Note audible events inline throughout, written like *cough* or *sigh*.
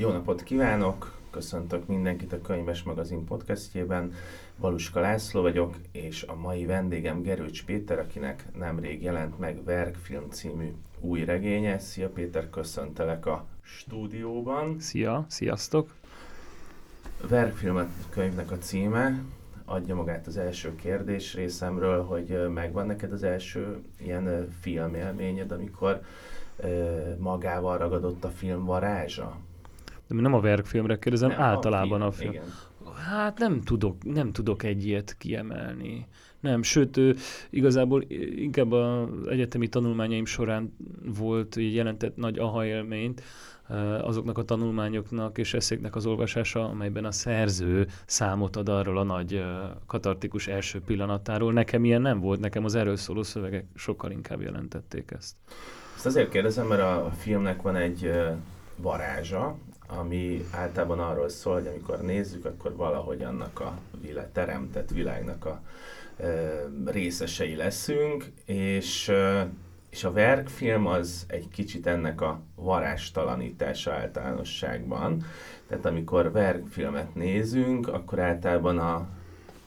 Jó napot kívánok! Köszöntök mindenkit a Könyves Magazin podcastjében. Valuska László vagyok, és a mai vendégem Gerőcs Péter, akinek nemrég jelent meg Verkfilm című új regénye. Szia Péter, köszöntelek a stúdióban. Szia, sziasztok! Verkfilm könyvnek a címe, adja magát az első kérdés részemről, hogy megvan neked az első ilyen filmélményed, amikor magával ragadott a film varázsa? De nem a verkfilmre kérdezem, nem, általában a film. A film. Igen. Hát nem tudok, nem tudok egy ilyet kiemelni. Nem, sőt, ő, igazából inkább az egyetemi tanulmányaim során volt jelentett nagy aha élményt, azoknak a tanulmányoknak és eszéknek az olvasása, amelyben a szerző számot ad arról a nagy katartikus első pillanatáról. Nekem ilyen nem volt, nekem az erről szóló szövegek sokkal inkább jelentették ezt. Ezt azért kérdezem, mert a filmnek van egy varázsa, ami általában arról szól, hogy amikor nézzük, akkor valahogy annak a világ, teremtett világnak a e, részesei leszünk, és, e, és a verkfilm az egy kicsit ennek a varástalanítása általánosságban. Tehát amikor verkfilmet nézünk, akkor általában a,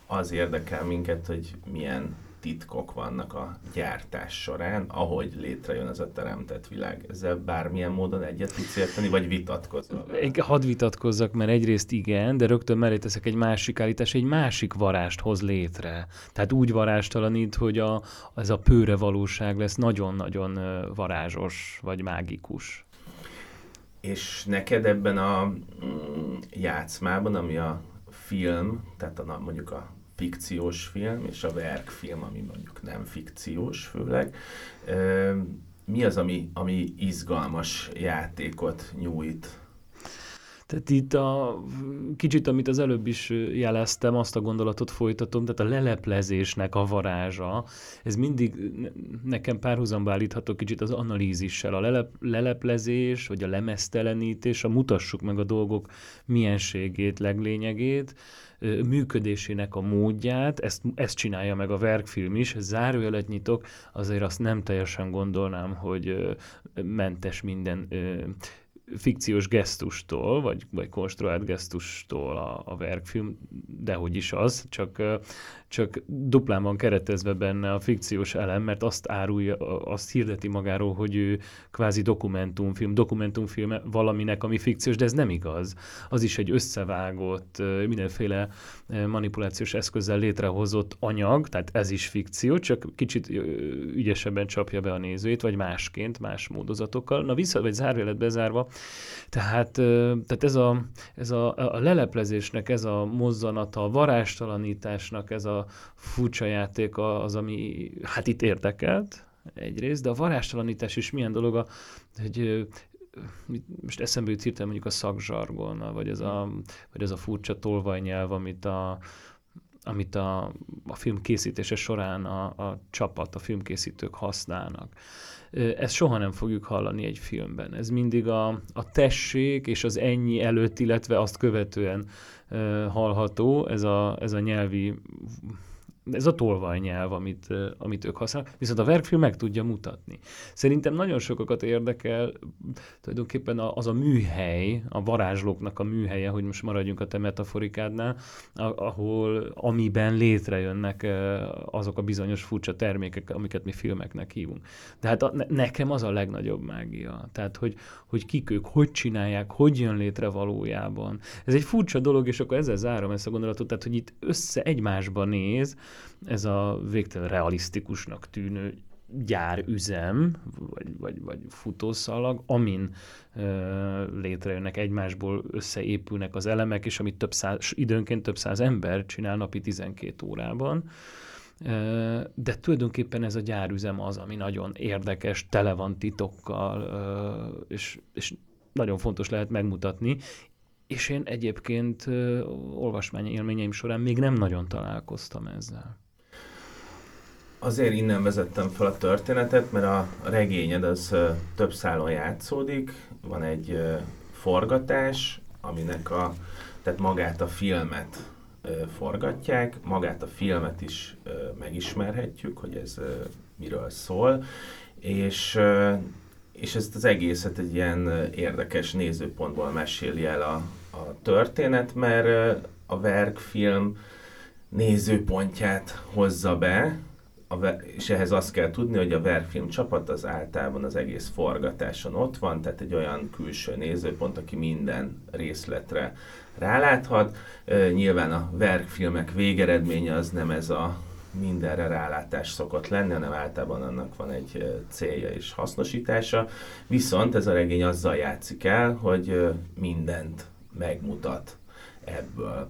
az érdekel minket, hogy milyen titkok vannak a gyártás során, ahogy létrejön ez a teremtett világ. Ezzel bármilyen módon egyet tudsz érteni, vagy vitatkozol? Hadd vitatkozzak, mert egyrészt igen, de rögtön mellé teszek egy másik állítás, egy másik varást hoz létre. Tehát úgy varástalanít, hogy a, ez a pőre valóság lesz nagyon-nagyon varázsos, vagy mágikus. És neked ebben a mm, játszmában, ami a film, tehát a, mondjuk a fikciós film, és a verkfilm, ami mondjuk nem fikciós főleg. Mi az, ami, ami izgalmas játékot nyújt tehát itt a kicsit, amit az előbb is jeleztem, azt a gondolatot folytatom, tehát a leleplezésnek a varázsa, ez mindig nekem párhuzamba állítható kicsit az analízissel. A lelep, leleplezés, vagy a lemeztelenítés, a mutassuk meg a dolgok mienségét, leglényegét, működésének a módját, ezt, ezt csinálja meg a verkfilm is, zárójelet nyitok, azért azt nem teljesen gondolnám, hogy mentes minden fikciós gesztustól, vagy, vagy konstruált gesztustól a, a verkfilm, dehogy is az, csak csak duplán van keretezve benne a fikciós elem, mert azt árulja, azt hirdeti magáról, hogy ő kvázi dokumentumfilm, dokumentumfilme valaminek, ami fikciós, de ez nem igaz. Az is egy összevágott, mindenféle manipulációs eszközzel létrehozott anyag, tehát ez is fikció, csak kicsit ügyesebben csapja be a nézőit, vagy másként, más módozatokkal. Na vissza, vagy zárvélet bezárva, tehát, tehát ez, a, ez a, a leleplezésnek, ez a mozzanata, a varástalanításnak, ez a furcsa játék az, ami hát itt érdekelt egyrészt, de a varástalanítás is milyen dolog, a, hogy most eszembe jut hirtelen mondjuk a szakzsargon, vagy ez a, vagy ez a furcsa tolvajnyelv, amit a, amit a, a film készítése során a, a csapat, a filmkészítők használnak. Ezt soha nem fogjuk hallani egy filmben. Ez mindig a, a tessék és az ennyi előtt, illetve azt követően hallható, ez a, ez a nyelvi ez a tolvajnyelv, amit, amit ők használnak, viszont a verkfilm meg tudja mutatni. Szerintem nagyon sokakat érdekel tulajdonképpen az a műhely, a varázslóknak a műhelye, hogy most maradjunk a te metaforikádnál, ahol, amiben létrejönnek azok a bizonyos furcsa termékek, amiket mi filmeknek hívunk. De hát a, nekem az a legnagyobb mágia. Tehát, hogy, hogy kik ők, hogy csinálják, hogy jön létre valójában. Ez egy furcsa dolog, és akkor ezzel zárom ezt a gondolatot, tehát, hogy itt össze egymásba néz, ez a végtelen realisztikusnak tűnő gyárüzem, vagy, vagy, vagy futószalag, amin ö, létrejönnek egymásból, összeépülnek az elemek, és amit több száz, időnként több száz ember csinál napi 12 órában. Ö, de tulajdonképpen ez a gyárüzem az, ami nagyon érdekes, tele van titokkal, ö, és, és nagyon fontos lehet megmutatni, és én egyébként olvasmány élményeim során még nem nagyon találkoztam ezzel. Azért innen vezettem fel a történetet, mert a regényed az több szálon játszódik, van egy forgatás, aminek a, tehát magát a filmet forgatják, magát a filmet is megismerhetjük, hogy ez miről szól, és és ezt az egészet egy ilyen érdekes nézőpontból meséli el a, a történet, mert a verkfilm nézőpontját hozza be, a, és ehhez azt kell tudni, hogy a verkfilm csapat az általában az egész forgatáson ott van, tehát egy olyan külső nézőpont, aki minden részletre ráláthat. Nyilván a verkfilmek végeredménye az nem ez a mindenre rálátás szokott lenni, hanem általában annak van egy célja és hasznosítása. Viszont ez a regény azzal játszik el, hogy mindent megmutat ebből.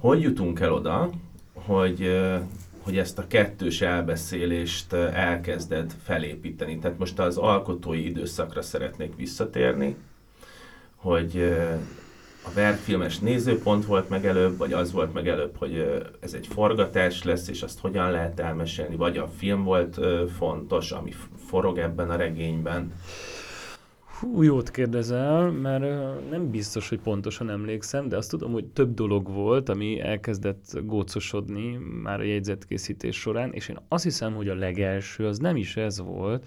Hogy jutunk el oda, hogy, hogy ezt a kettős elbeszélést elkezded felépíteni? Tehát most az alkotói időszakra szeretnék visszatérni, hogy a verkfilmes nézőpont volt meg előbb, vagy az volt meg előbb, hogy ez egy forgatás lesz, és azt hogyan lehet elmesélni, vagy a film volt fontos, ami forog ebben a regényben? Hú, jót kérdezel, mert nem biztos, hogy pontosan emlékszem, de azt tudom, hogy több dolog volt, ami elkezdett gócosodni már a jegyzetkészítés során, és én azt hiszem, hogy a legelső az nem is ez volt,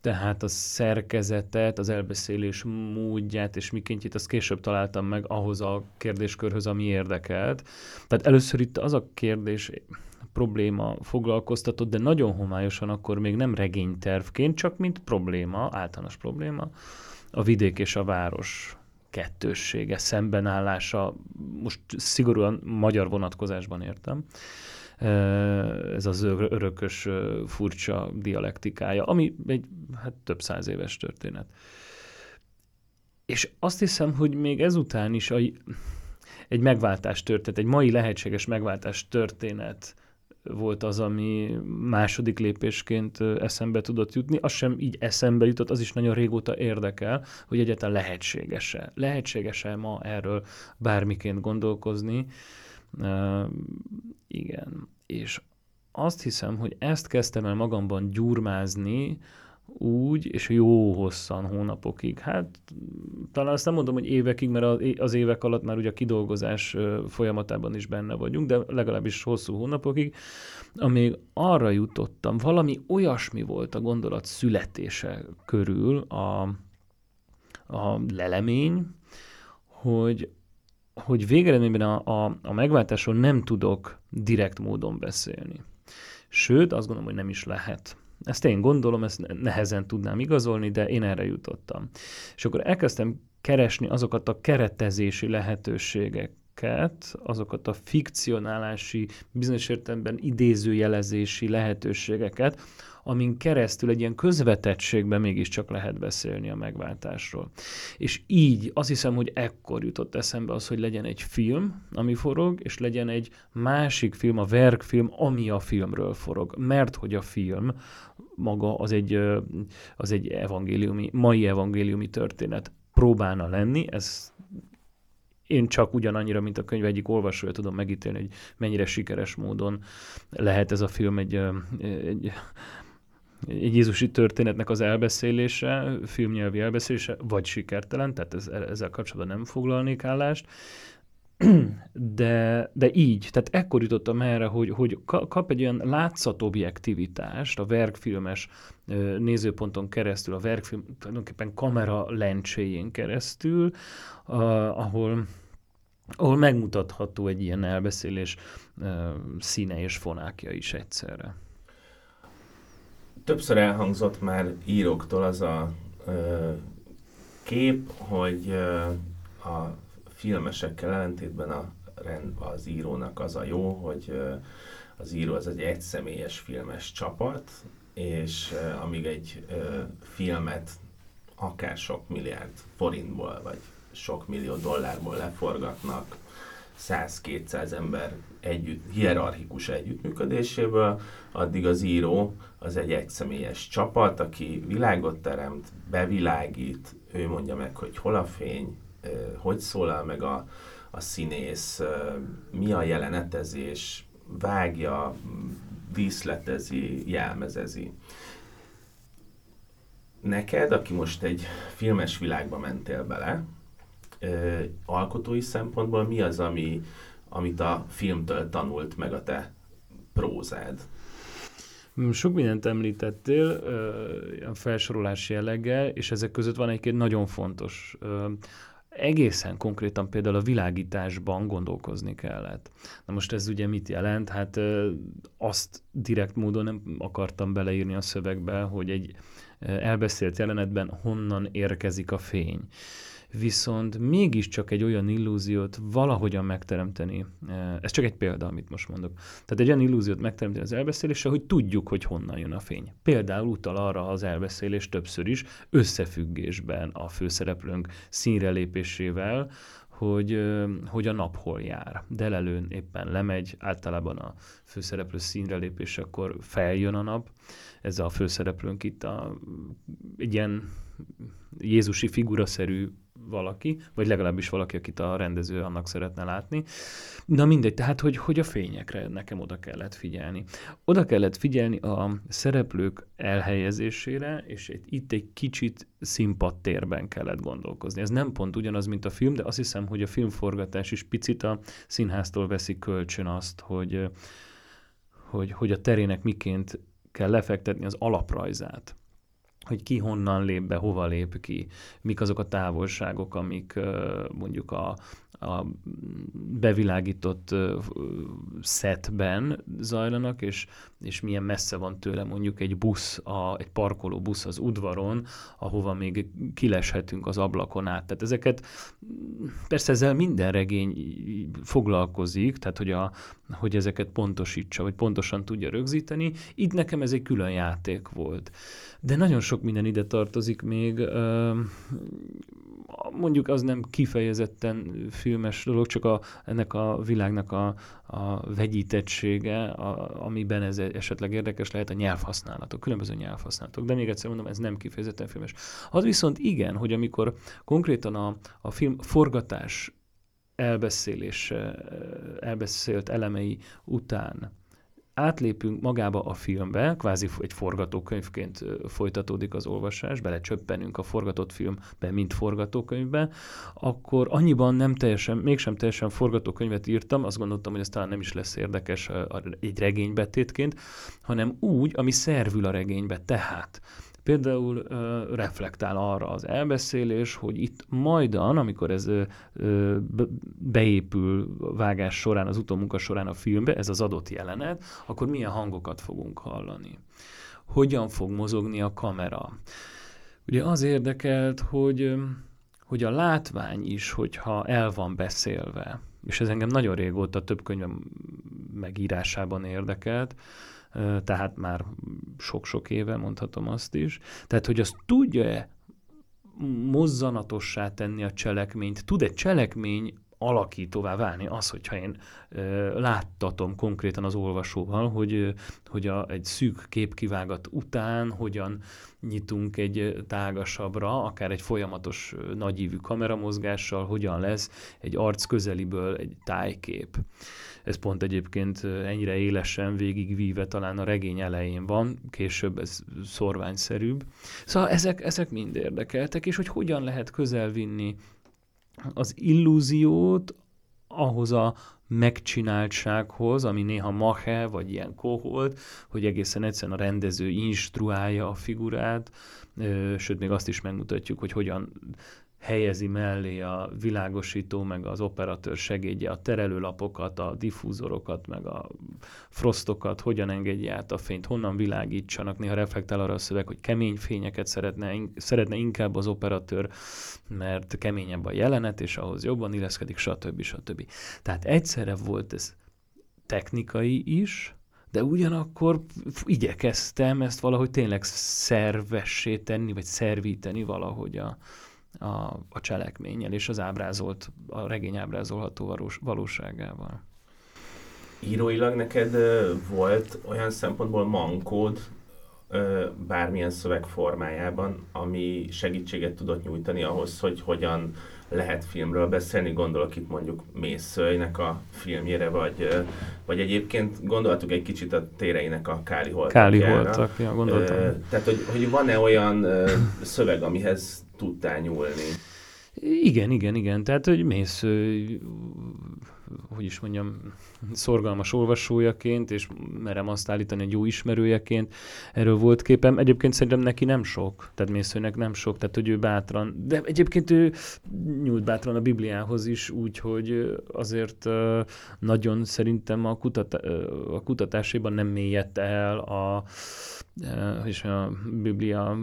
tehát a szerkezetet, az elbeszélés módját és mikéntjét azt később találtam meg ahhoz a kérdéskörhöz, ami érdekelt. Tehát először itt az a kérdés, probléma foglalkoztatott, de nagyon homályosan akkor még nem regénytervként, csak mint probléma, általános probléma, a vidék és a város kettőssége, szembenállása, most szigorúan magyar vonatkozásban értem, ez az örökös furcsa dialektikája, ami egy hát több száz éves történet. És azt hiszem, hogy még ezután is a, egy megváltás történet, egy mai lehetséges megváltás történet volt az, ami második lépésként eszembe tudott jutni. Az sem így eszembe jutott, az is nagyon régóta érdekel, hogy egyáltalán lehetséges-e. Lehetséges-e ma erről bármiként gondolkozni. Uh, igen. És azt hiszem, hogy ezt kezdtem el magamban gyurmázni, úgy, és jó hosszan, hónapokig. Hát talán azt nem mondom, hogy évekig, mert az évek alatt már ugye a kidolgozás folyamatában is benne vagyunk, de legalábbis hosszú hónapokig, amíg arra jutottam, valami olyasmi volt a gondolat születése körül a, a lelemény, hogy, hogy végeredményben a, a, a megváltásról nem tudok direkt módon beszélni. Sőt, azt gondolom, hogy nem is lehet. Ezt én gondolom, ezt nehezen tudnám igazolni, de én erre jutottam. És akkor elkezdtem keresni azokat a keretezési lehetőségeket, azokat a fikcionálási, bizonyos értelemben idézőjelezési lehetőségeket, amin keresztül egy ilyen közvetettségben mégiscsak lehet beszélni a megváltásról. És így azt hiszem, hogy ekkor jutott eszembe az, hogy legyen egy film, ami forog, és legyen egy másik film, a verkfilm, ami a filmről forog. Mert hogy a film maga az egy, az egy evangéliumi, mai evangéliumi történet. Próbálna lenni, ez én csak ugyanannyira, mint a könyv egyik olvasója tudom megítélni, hogy mennyire sikeres módon lehet ez a film egy, egy egy Jézusi történetnek az elbeszélése, filmnyelvi elbeszélése, vagy sikertelen, tehát ez, ezzel kapcsolatban nem foglalnék állást, *clears throat* de, de így, tehát ekkor jutottam erre, hogy, hogy kap egy olyan látszatobjektivitást a verkfilmes nézőponton keresztül, a verkfilm tulajdonképpen kamera lencséjén keresztül, ahol ahol megmutatható egy ilyen elbeszélés színe és fonákja is egyszerre. Többször elhangzott már íróktól az a ö, kép, hogy ö, a filmesekkel ellentétben a, az írónak az a jó, hogy az író az egy egyszemélyes filmes csapat, és amíg egy filmet akár sok milliárd forintból, vagy sok millió dollárból leforgatnak, 100-200 ember együtt, hierarchikus együttműködéséből, addig az író az egy egyszemélyes csapat, aki világot teremt, bevilágít, ő mondja meg, hogy hol a fény, hogy szólal meg a, a színész, mi a jelenetezés, vágja, díszletezi, jelmezezi. Neked, aki most egy filmes világba mentél bele, alkotói szempontból mi az, ami, amit a filmtől tanult meg a te prózád? Sok mindent említettél a felsorolás jelleggel, és ezek között van egy-két nagyon fontos. Egészen konkrétan például a világításban gondolkozni kellett. Na most ez ugye mit jelent? Hát azt direkt módon nem akartam beleírni a szövegbe, hogy egy elbeszélt jelenetben honnan érkezik a fény viszont mégiscsak egy olyan illúziót valahogyan megteremteni, eh, ez csak egy példa, amit most mondok. Tehát egy olyan illúziót megteremteni az elbeszélésre, hogy tudjuk, hogy honnan jön a fény. Például utal arra az elbeszélés többször is, összefüggésben a főszereplőnk színre lépésével, hogy, eh, hogy a nap hol jár. Delelőn éppen lemegy, általában a főszereplő színre lépés, akkor feljön a nap. Ez a főszereplőnk itt a, egy ilyen Jézusi figuraszerű valaki, vagy legalábbis valaki, akit a rendező annak szeretne látni. Na mindegy, tehát, hogy, hogy a fényekre nekem oda kellett figyelni. Oda kellett figyelni a szereplők elhelyezésére, és itt egy kicsit színpadtérben kellett gondolkozni. Ez nem pont ugyanaz, mint a film, de azt hiszem, hogy a filmforgatás is picit a színháztól veszi kölcsön azt, hogy, hogy, hogy a terének miként kell lefektetni az alaprajzát hogy ki honnan lép be, hova lép ki, mik azok a távolságok, amik mondjuk a, a bevilágított szetben zajlanak, és, és milyen messze van tőle mondjuk egy busz, a, egy parkoló busz az udvaron, ahova még kileshetünk az ablakon át. Tehát ezeket, persze ezzel minden regény foglalkozik, tehát hogy, a, hogy ezeket pontosítsa, vagy pontosan tudja rögzíteni. Itt nekem ez egy külön játék volt. De nagyon sok minden ide tartozik még, mondjuk az nem kifejezetten filmes dolog, csak a, ennek a világnak a, a vegyítettsége, a, amiben ez esetleg érdekes lehet a nyelvhasználatok, különböző nyelvhasználatok. De még egyszer mondom, ez nem kifejezetten filmes. Az viszont igen, hogy amikor konkrétan a, a film forgatás elbeszélése, elbeszélt elemei után átlépünk magába a filmbe, kvázi egy forgatókönyvként folytatódik az olvasás, belecsöppenünk a forgatott filmbe, mint forgatókönyvbe, akkor annyiban nem teljesen, mégsem teljesen forgatókönyvet írtam, azt gondoltam, hogy ez talán nem is lesz érdekes egy regénybetétként, hanem úgy, ami szervül a regénybe. Tehát Például uh, reflektál arra az elbeszélés, hogy itt majdan, amikor ez uh, beépül vágás során, az utómunka során a filmbe, ez az adott jelenet, akkor milyen hangokat fogunk hallani. Hogyan fog mozogni a kamera. Ugye az érdekelt, hogy, hogy a látvány is, hogyha el van beszélve, és ez engem nagyon régóta több könyvem megírásában érdekelt, tehát már sok-sok éve mondhatom azt is. Tehát, hogy azt tudja-e mozzanatossá tenni a cselekményt, tud egy cselekmény alakítóvá válni az, hogyha én ö, láttatom konkrétan az olvasóval, hogy, hogy a, egy szűk képkivágat után hogyan nyitunk egy tágasabbra, akár egy folyamatos nagyívű kameramozgással, hogyan lesz egy arc közeliből egy tájkép. Ez pont egyébként ennyire élesen végigvíve talán a regény elején van, később ez szorványszerűbb. Szóval ezek, ezek mind érdekeltek, és hogy hogyan lehet közelvinni az illúziót ahhoz a megcsináltsághoz, ami néha mahe, vagy ilyen koholt, hogy egészen egyszerűen a rendező instruálja a figurát, sőt, még azt is megmutatjuk, hogy hogyan helyezi mellé a világosító, meg az operatőr segédje a terelőlapokat, a diffúzorokat, meg a frostokat, hogyan engedje át a fényt, honnan világítsanak. Néha reflektál arra a szöveg, hogy kemény fényeket szeretne, szeretne inkább az operatőr, mert keményebb a jelenet, és ahhoz jobban illeszkedik, stb. stb. Tehát egyszerre volt ez technikai is, de ugyanakkor igyekeztem ezt valahogy tényleg szervessé tenni, vagy szervíteni valahogy a, a, a cselekménnyel és az ábrázolt, a regény ábrázolható valós, valóságával. Íróilag neked volt olyan szempontból mankód bármilyen szöveg formájában, ami segítséget tudott nyújtani ahhoz, hogy hogyan lehet filmről beszélni, gondolok itt mondjuk Mészőjnek a filmjére, vagy, vagy egyébként gondoltuk egy kicsit a téreinek a Káli Holtakjára. Káli Holtak, ja, gondoltam. Tehát, hogy, hogy van-e olyan szöveg, amihez tudtál nyúlni? Igen, igen, igen. Tehát, hogy mész hogy is mondjam, szorgalmas olvasójaként, és merem azt állítani, egy jó ismerőjeként erről volt képem. Egyébként szerintem neki nem sok, tehát Mészőnek nem sok, tehát hogy ő bátran, de egyébként ő nyújt bátran a Bibliához is, úgyhogy azért nagyon szerintem a, kutat, a kutatásában nem mélyedt el a, és a Biblia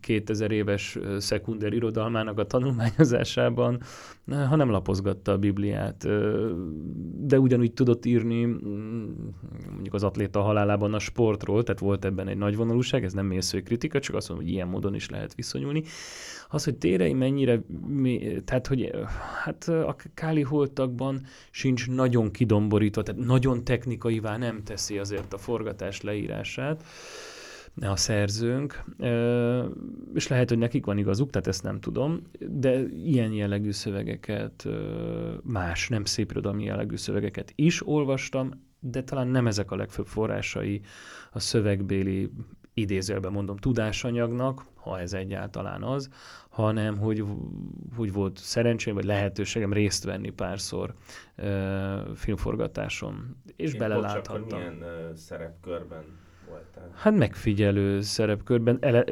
2000 éves szekunder irodalmának a tanulmányozásában, hanem lapozgatta a Bibliát. De ugyanúgy tudott írni mm, mondjuk az atléta halálában a sportról, tehát volt ebben egy nagy vonalúság, ez nem mésző kritika, csak azt mondom, hogy ilyen módon is lehet viszonyulni. Az, hogy térei mennyire, tehát hogy hát a káli holtakban sincs nagyon kidomborítva, tehát nagyon technikaivá nem teszi azért a forgatás leírását, a szerzőnk, és lehet, hogy nekik van igazuk, tehát ezt nem tudom, de ilyen jellegű szövegeket, más, nem szépirodalmi jellegű szövegeket is olvastam, de talán nem ezek a legfőbb forrásai a szövegbéli idézőben mondom tudásanyagnak, ha ez egyáltalán az, hanem hogy, hogy volt szerencsém, vagy lehetőségem részt venni párszor uh, filmforgatáson, és Én beleláthattam. Milyen uh, szerepkörben voltál? Hát megfigyelő szerepkörben, ele,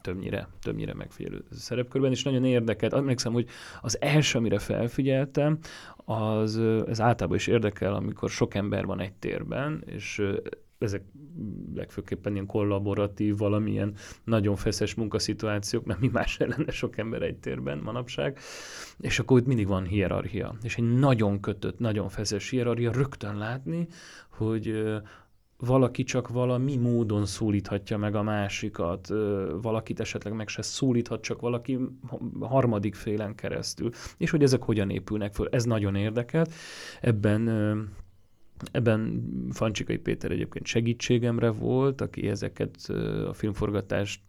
többnyire, többnyire megfigyelő szerepkörben, és nagyon érdekelt. Emlékszem, hogy az első, amire felfigyeltem, az, ez általában is érdekel, amikor sok ember van egy térben, és ezek legfőképpen ilyen kollaboratív, valamilyen nagyon feszes munkaszituációk, mert mi más ellene sok ember egy térben manapság, és akkor itt mindig van hierarchia. És egy nagyon kötött, nagyon feszes hierarchia, rögtön látni, hogy valaki csak valami módon szólíthatja meg a másikat, valakit esetleg meg se szólíthat, csak valaki harmadik félen keresztül. És hogy ezek hogyan épülnek föl, ez nagyon érdekelt. Ebben Ebben Fancsikai Péter egyébként segítségemre volt, aki ezeket a filmforgatást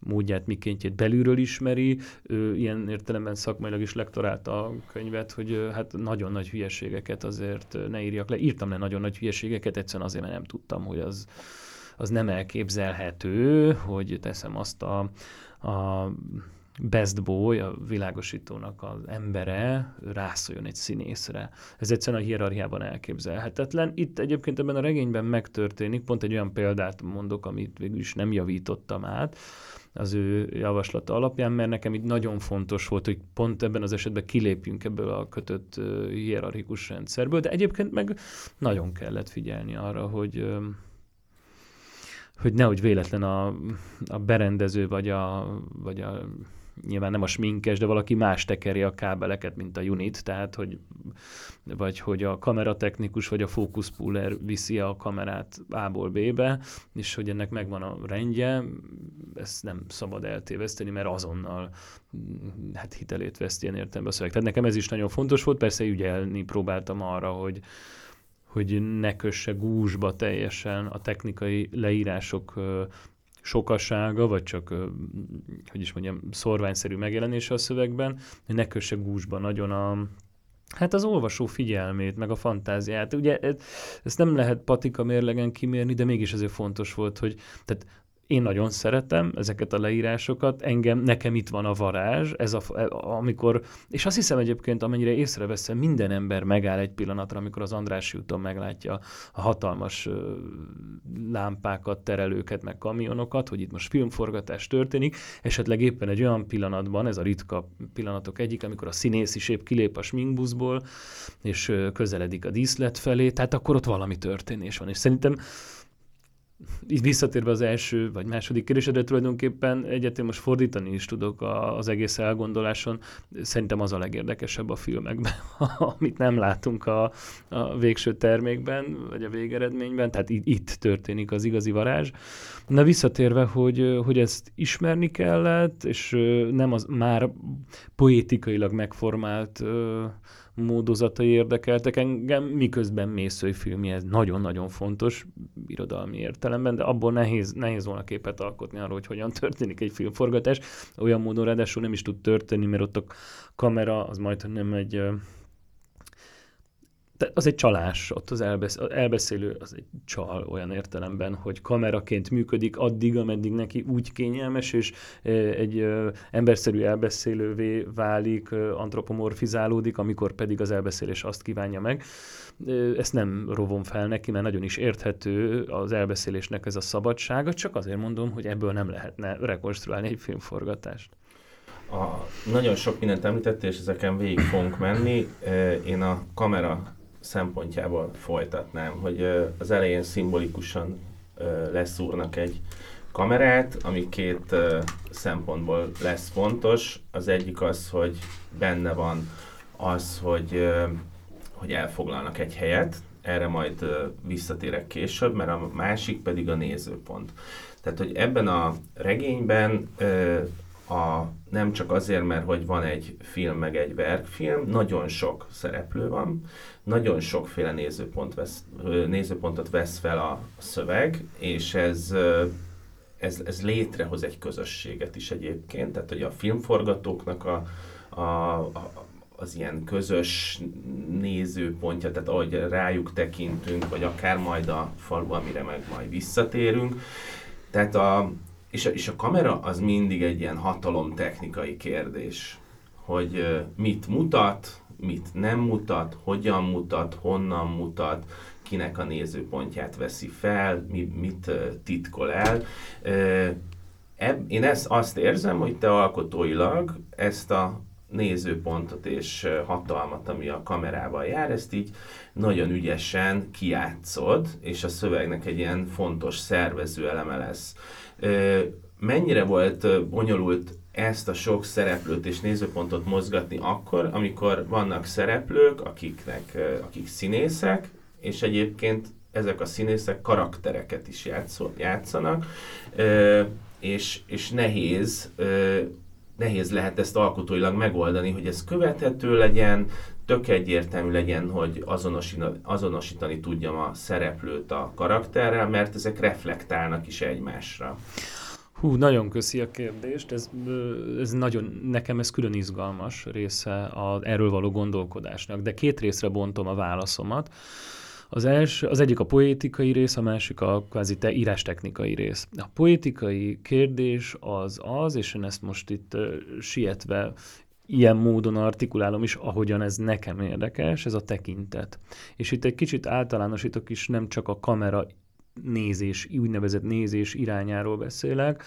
módját, mikéntjét belülről ismeri, ő ilyen értelemben szakmailag is lektorálta a könyvet, hogy hát nagyon nagy hülyeségeket azért ne írjak le. Írtam le nagyon nagy hülyeségeket, egyszerűen azért, mert nem tudtam, hogy az, az nem elképzelhető, hogy teszem azt a, a best boy, a világosítónak az embere rászóljon egy színészre. Ez egyszerűen a hierarchiában elképzelhetetlen. Itt egyébként ebben a regényben megtörténik, pont egy olyan példát mondok, amit végül is nem javítottam át, az ő javaslata alapján, mert nekem itt nagyon fontos volt, hogy pont ebben az esetben kilépjünk ebből a kötött hierarchikus rendszerből, de egyébként meg nagyon kellett figyelni arra, hogy hogy nehogy véletlen a, a berendező vagy a, vagy a nyilván nem a sminkes, de valaki más tekeri a kábeleket, mint a unit, tehát hogy vagy hogy a kameratechnikus vagy a fókuszpuller viszi a kamerát A-ból B-be, és hogy ennek megvan a rendje, ezt nem szabad eltéveszteni, mert azonnal hát hitelét veszti ilyen értelemben a szöveg. Tehát nekem ez is nagyon fontos volt, persze ügyelni próbáltam arra, hogy hogy ne kösse gúzsba teljesen a technikai leírások sokasága, vagy csak, hogy is mondjam, szorványszerű megjelenése a szövegben, hogy ne kösse gúzsba nagyon a, Hát az olvasó figyelmét, meg a fantáziát. Ugye ezt nem lehet patika mérlegen kimérni, de mégis azért fontos volt, hogy tehát én nagyon szeretem ezeket a leírásokat, engem, nekem itt van a varázs, ez a, amikor, és azt hiszem egyébként, amennyire észreveszem, minden ember megáll egy pillanatra, amikor az András úton meglátja a hatalmas lámpákat, terelőket, meg kamionokat, hogy itt most filmforgatás történik, esetleg éppen egy olyan pillanatban, ez a ritka pillanatok egyik, amikor a színész is épp kilép a sminkbuszból, és közeledik a díszlet felé, tehát akkor ott valami történés van, és szerintem így visszatérve az első vagy második kérdésedre tulajdonképpen egyetlen most fordítani is tudok az egész elgondoláson. Szerintem az a legérdekesebb a filmekben, *laughs* amit nem látunk a, a végső termékben, vagy a végeredményben, tehát itt történik az igazi varázs. Na visszatérve, hogy, hogy ezt ismerni kellett, és nem az már poétikailag megformált módozatai érdekeltek engem, miközben Mészői filmje ez nagyon-nagyon fontos irodalmi értelemben, de abból nehéz, nehéz volna képet alkotni arról, hogy hogyan történik egy filmforgatás. Olyan módon ráadásul nem is tud történni, mert ott a kamera az majd nem egy az egy csalás, ott az elbesz, elbeszélő az egy csal olyan értelemben, hogy kameraként működik addig, ameddig neki úgy kényelmes, és egy emberszerű elbeszélővé válik, antropomorfizálódik, amikor pedig az elbeszélés azt kívánja meg. Ezt nem rovom fel neki, mert nagyon is érthető az elbeszélésnek ez a szabadsága, csak azért mondom, hogy ebből nem lehetne rekonstruálni egy filmforgatást. A, nagyon sok mindent említettél, és ezeken végig fogunk menni. Én a kamera szempontjából folytatnám, hogy az elején szimbolikusan leszúrnak egy kamerát, ami két szempontból lesz fontos. Az egyik az, hogy benne van az, hogy, hogy elfoglalnak egy helyet, erre majd visszatérek később, mert a másik pedig a nézőpont. Tehát, hogy ebben a regényben a, nem csak azért, mert hogy van egy film, meg egy verkfilm, nagyon sok szereplő van, nagyon sokféle nézőpont vesz, nézőpontot vesz fel a szöveg, és ez, ez, ez létrehoz egy közösséget is egyébként, tehát hogy a filmforgatóknak a, a, a az ilyen közös nézőpontja, tehát ahogy rájuk tekintünk, vagy akár majd a falu, amire meg majd visszatérünk. Tehát a, és a, és a kamera az mindig egy ilyen hatalomtechnikai kérdés, hogy mit mutat, mit nem mutat, hogyan mutat, honnan mutat, kinek a nézőpontját veszi fel, mi, mit titkol el. Én ezt azt érzem, hogy te alkotóilag ezt a nézőpontot és hatalmat, ami a kamerával jár, ezt így nagyon ügyesen kiátszod, és a szövegnek egy ilyen fontos szervező eleme lesz. Mennyire volt bonyolult ezt a sok szereplőt és nézőpontot mozgatni akkor, amikor vannak szereplők, akiknek, akik színészek, és egyébként ezek a színészek karaktereket is játszol, játszanak, és, és nehéz, nehéz lehet ezt alkotóilag megoldani, hogy ez követhető legyen, tök egyértelmű legyen, hogy azonosítani, tudjam a szereplőt a karakterrel, mert ezek reflektálnak is egymásra. Hú, nagyon köszi a kérdést. Ez, ez nagyon, nekem ez külön izgalmas része a, erről való gondolkodásnak, de két részre bontom a válaszomat. Az, első, az egyik a poétikai rész, a másik a kvázi te írástechnikai rész. A poétikai kérdés az az, és én ezt most itt uh, sietve ilyen módon artikulálom is, ahogyan ez nekem érdekes, ez a tekintet. És itt egy kicsit általánosítok is, nem csak a kamera nézés, úgynevezett nézés irányáról beszélek,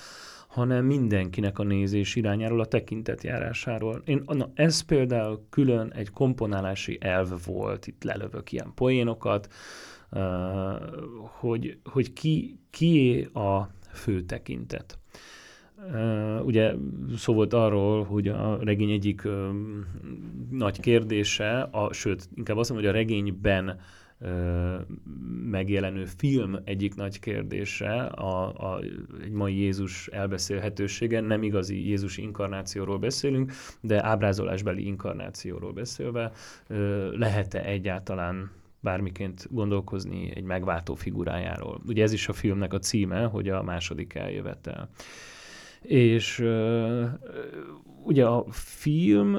hanem mindenkinek a nézés irányáról, a tekintetjárásáról. Én, na, ez például külön egy komponálási elv volt, itt lelövök ilyen poénokat, hogy, hogy ki, ki a fő tekintet. Uh, ugye szó volt arról, hogy a regény egyik uh, nagy kérdése, a, sőt, inkább azt mondom, hogy a regényben megjelenő film egyik nagy kérdése a, a, egy mai Jézus elbeszélhetősége. Nem igazi Jézus inkarnációról beszélünk, de ábrázolásbeli inkarnációról beszélve lehet-e egyáltalán bármiként gondolkozni egy megváltó figurájáról. Ugye ez is a filmnek a címe, hogy a második eljövetel. És ugye a film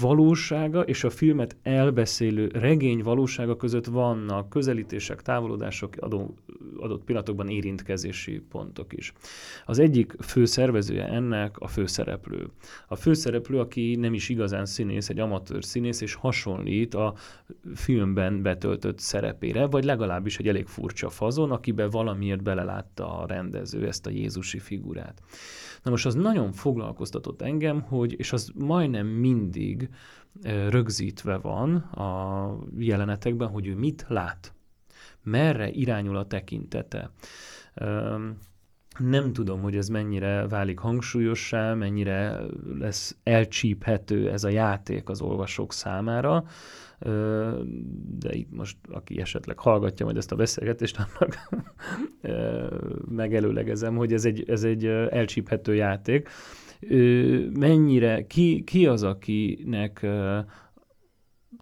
valósága és a filmet elbeszélő regény valósága között vannak közelítések, távolodások, adó, adott pillanatokban érintkezési pontok is. Az egyik fő szervezője ennek a főszereplő. A főszereplő, aki nem is igazán színész, egy amatőr színész, és hasonlít a filmben betöltött szerepére, vagy legalábbis egy elég furcsa fazon, akiben valamiért belelátta a rendező ezt a Jézusi figurát. Na most az nagyon foglalkoztatott engem, hogy, és az majdnem mindig rögzítve van a jelenetekben, hogy ő mit lát, merre irányul a tekintete. Nem tudom, hogy ez mennyire válik hangsúlyossá, mennyire lesz elcsíphető ez a játék az olvasók számára, de itt most, aki esetleg hallgatja majd ezt a beszélgetést, annak megelőlegezem, hogy ez egy, ez egy elcsíphető játék. Mennyire, ki, ki az, akinek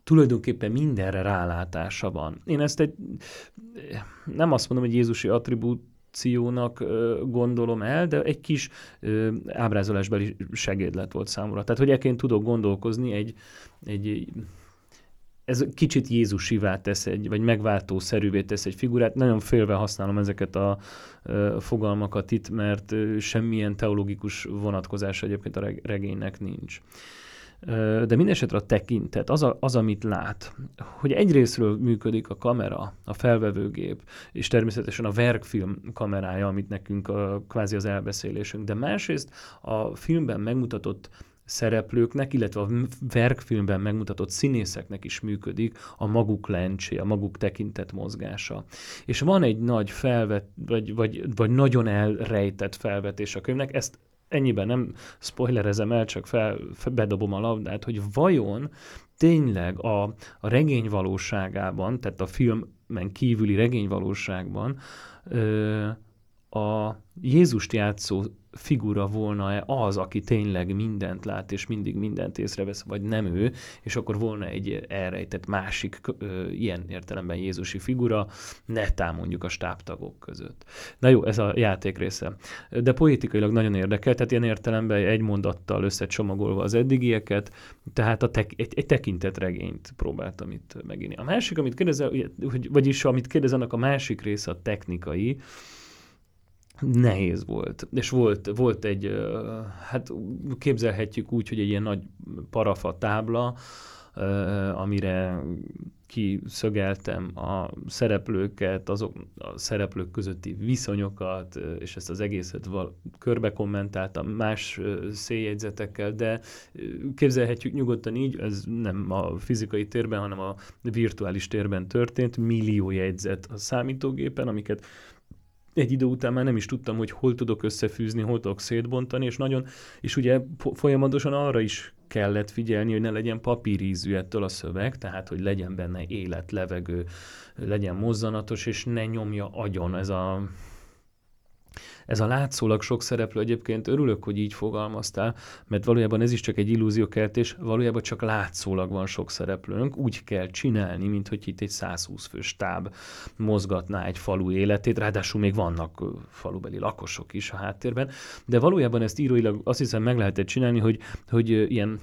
tulajdonképpen mindenre rálátása van. Én ezt egy, nem azt mondom, hogy Jézusi attribút, gondolom el, de egy kis ö, ábrázolásbeli segédlet volt számomra. Tehát, hogy ekként tudok gondolkozni egy, egy ez kicsit Jézusivá tesz egy, vagy megváltószerűvé tesz egy figurát. Nagyon félve használom ezeket a ö, fogalmakat itt, mert ö, semmilyen teológikus vonatkozás egyébként a regénynek nincs. De mindesetre a tekintet, az, a, az, amit lát, hogy egyrésztről működik a kamera, a felvevőgép, és természetesen a verkfilm kamerája, amit nekünk a, kvázi az elbeszélésünk, de másrészt a filmben megmutatott szereplőknek, illetve a verkfilmben megmutatott színészeknek is működik a maguk lencsé, a maguk tekintet mozgása. És van egy nagy felvet, vagy, vagy, vagy nagyon elrejtett felvetés a könyvnek, ezt ennyiben nem spoilerezem el, csak fel, fel bedobom a labdát, hogy vajon tényleg a, a regény valóságában, tehát a filmen kívüli regény valóságban ö, a Jézust játszó figura volna-e az, aki tényleg mindent lát, és mindig mindent észrevesz, vagy nem ő, és akkor volna egy elrejtett másik ö, ilyen értelemben Jézusi figura, netán mondjuk a stábtagok között. Na jó, ez a játék része. De poétikailag nagyon érdekel, tehát ilyen értelemben egy mondattal összecsomagolva az eddigieket, tehát a tek, egy, egy tekintetregényt próbáltam itt megírni. A másik, amit kérdezel, vagyis amit kérdezenek, a másik része a technikai, nehéz volt. És volt, volt egy, hát képzelhetjük úgy, hogy egy ilyen nagy parafa tábla, amire kiszögeltem a szereplőket, azok a szereplők közötti viszonyokat, és ezt az egészet val- körbe kommentáltam más széljegyzetekkel, de képzelhetjük nyugodtan így, ez nem a fizikai térben, hanem a virtuális térben történt, millió jegyzet a számítógépen, amiket egy idő után már nem is tudtam, hogy hol tudok összefűzni, hol tudok szétbontani, és nagyon, és ugye folyamatosan arra is kellett figyelni, hogy ne legyen papírízű ettől a szöveg, tehát hogy legyen benne élet, levegő, legyen mozzanatos, és ne nyomja agyon ez a ez a látszólag sok szereplő egyébként örülök, hogy így fogalmaztál, mert valójában ez is csak egy illúziókeltés, valójában csak látszólag van sok szereplőnk, úgy kell csinálni, mint hogy itt egy 120 fős táb mozgatná egy falu életét, ráadásul még vannak falubeli lakosok is a háttérben, de valójában ezt íróilag azt hiszem meg lehetett csinálni, hogy, hogy ilyen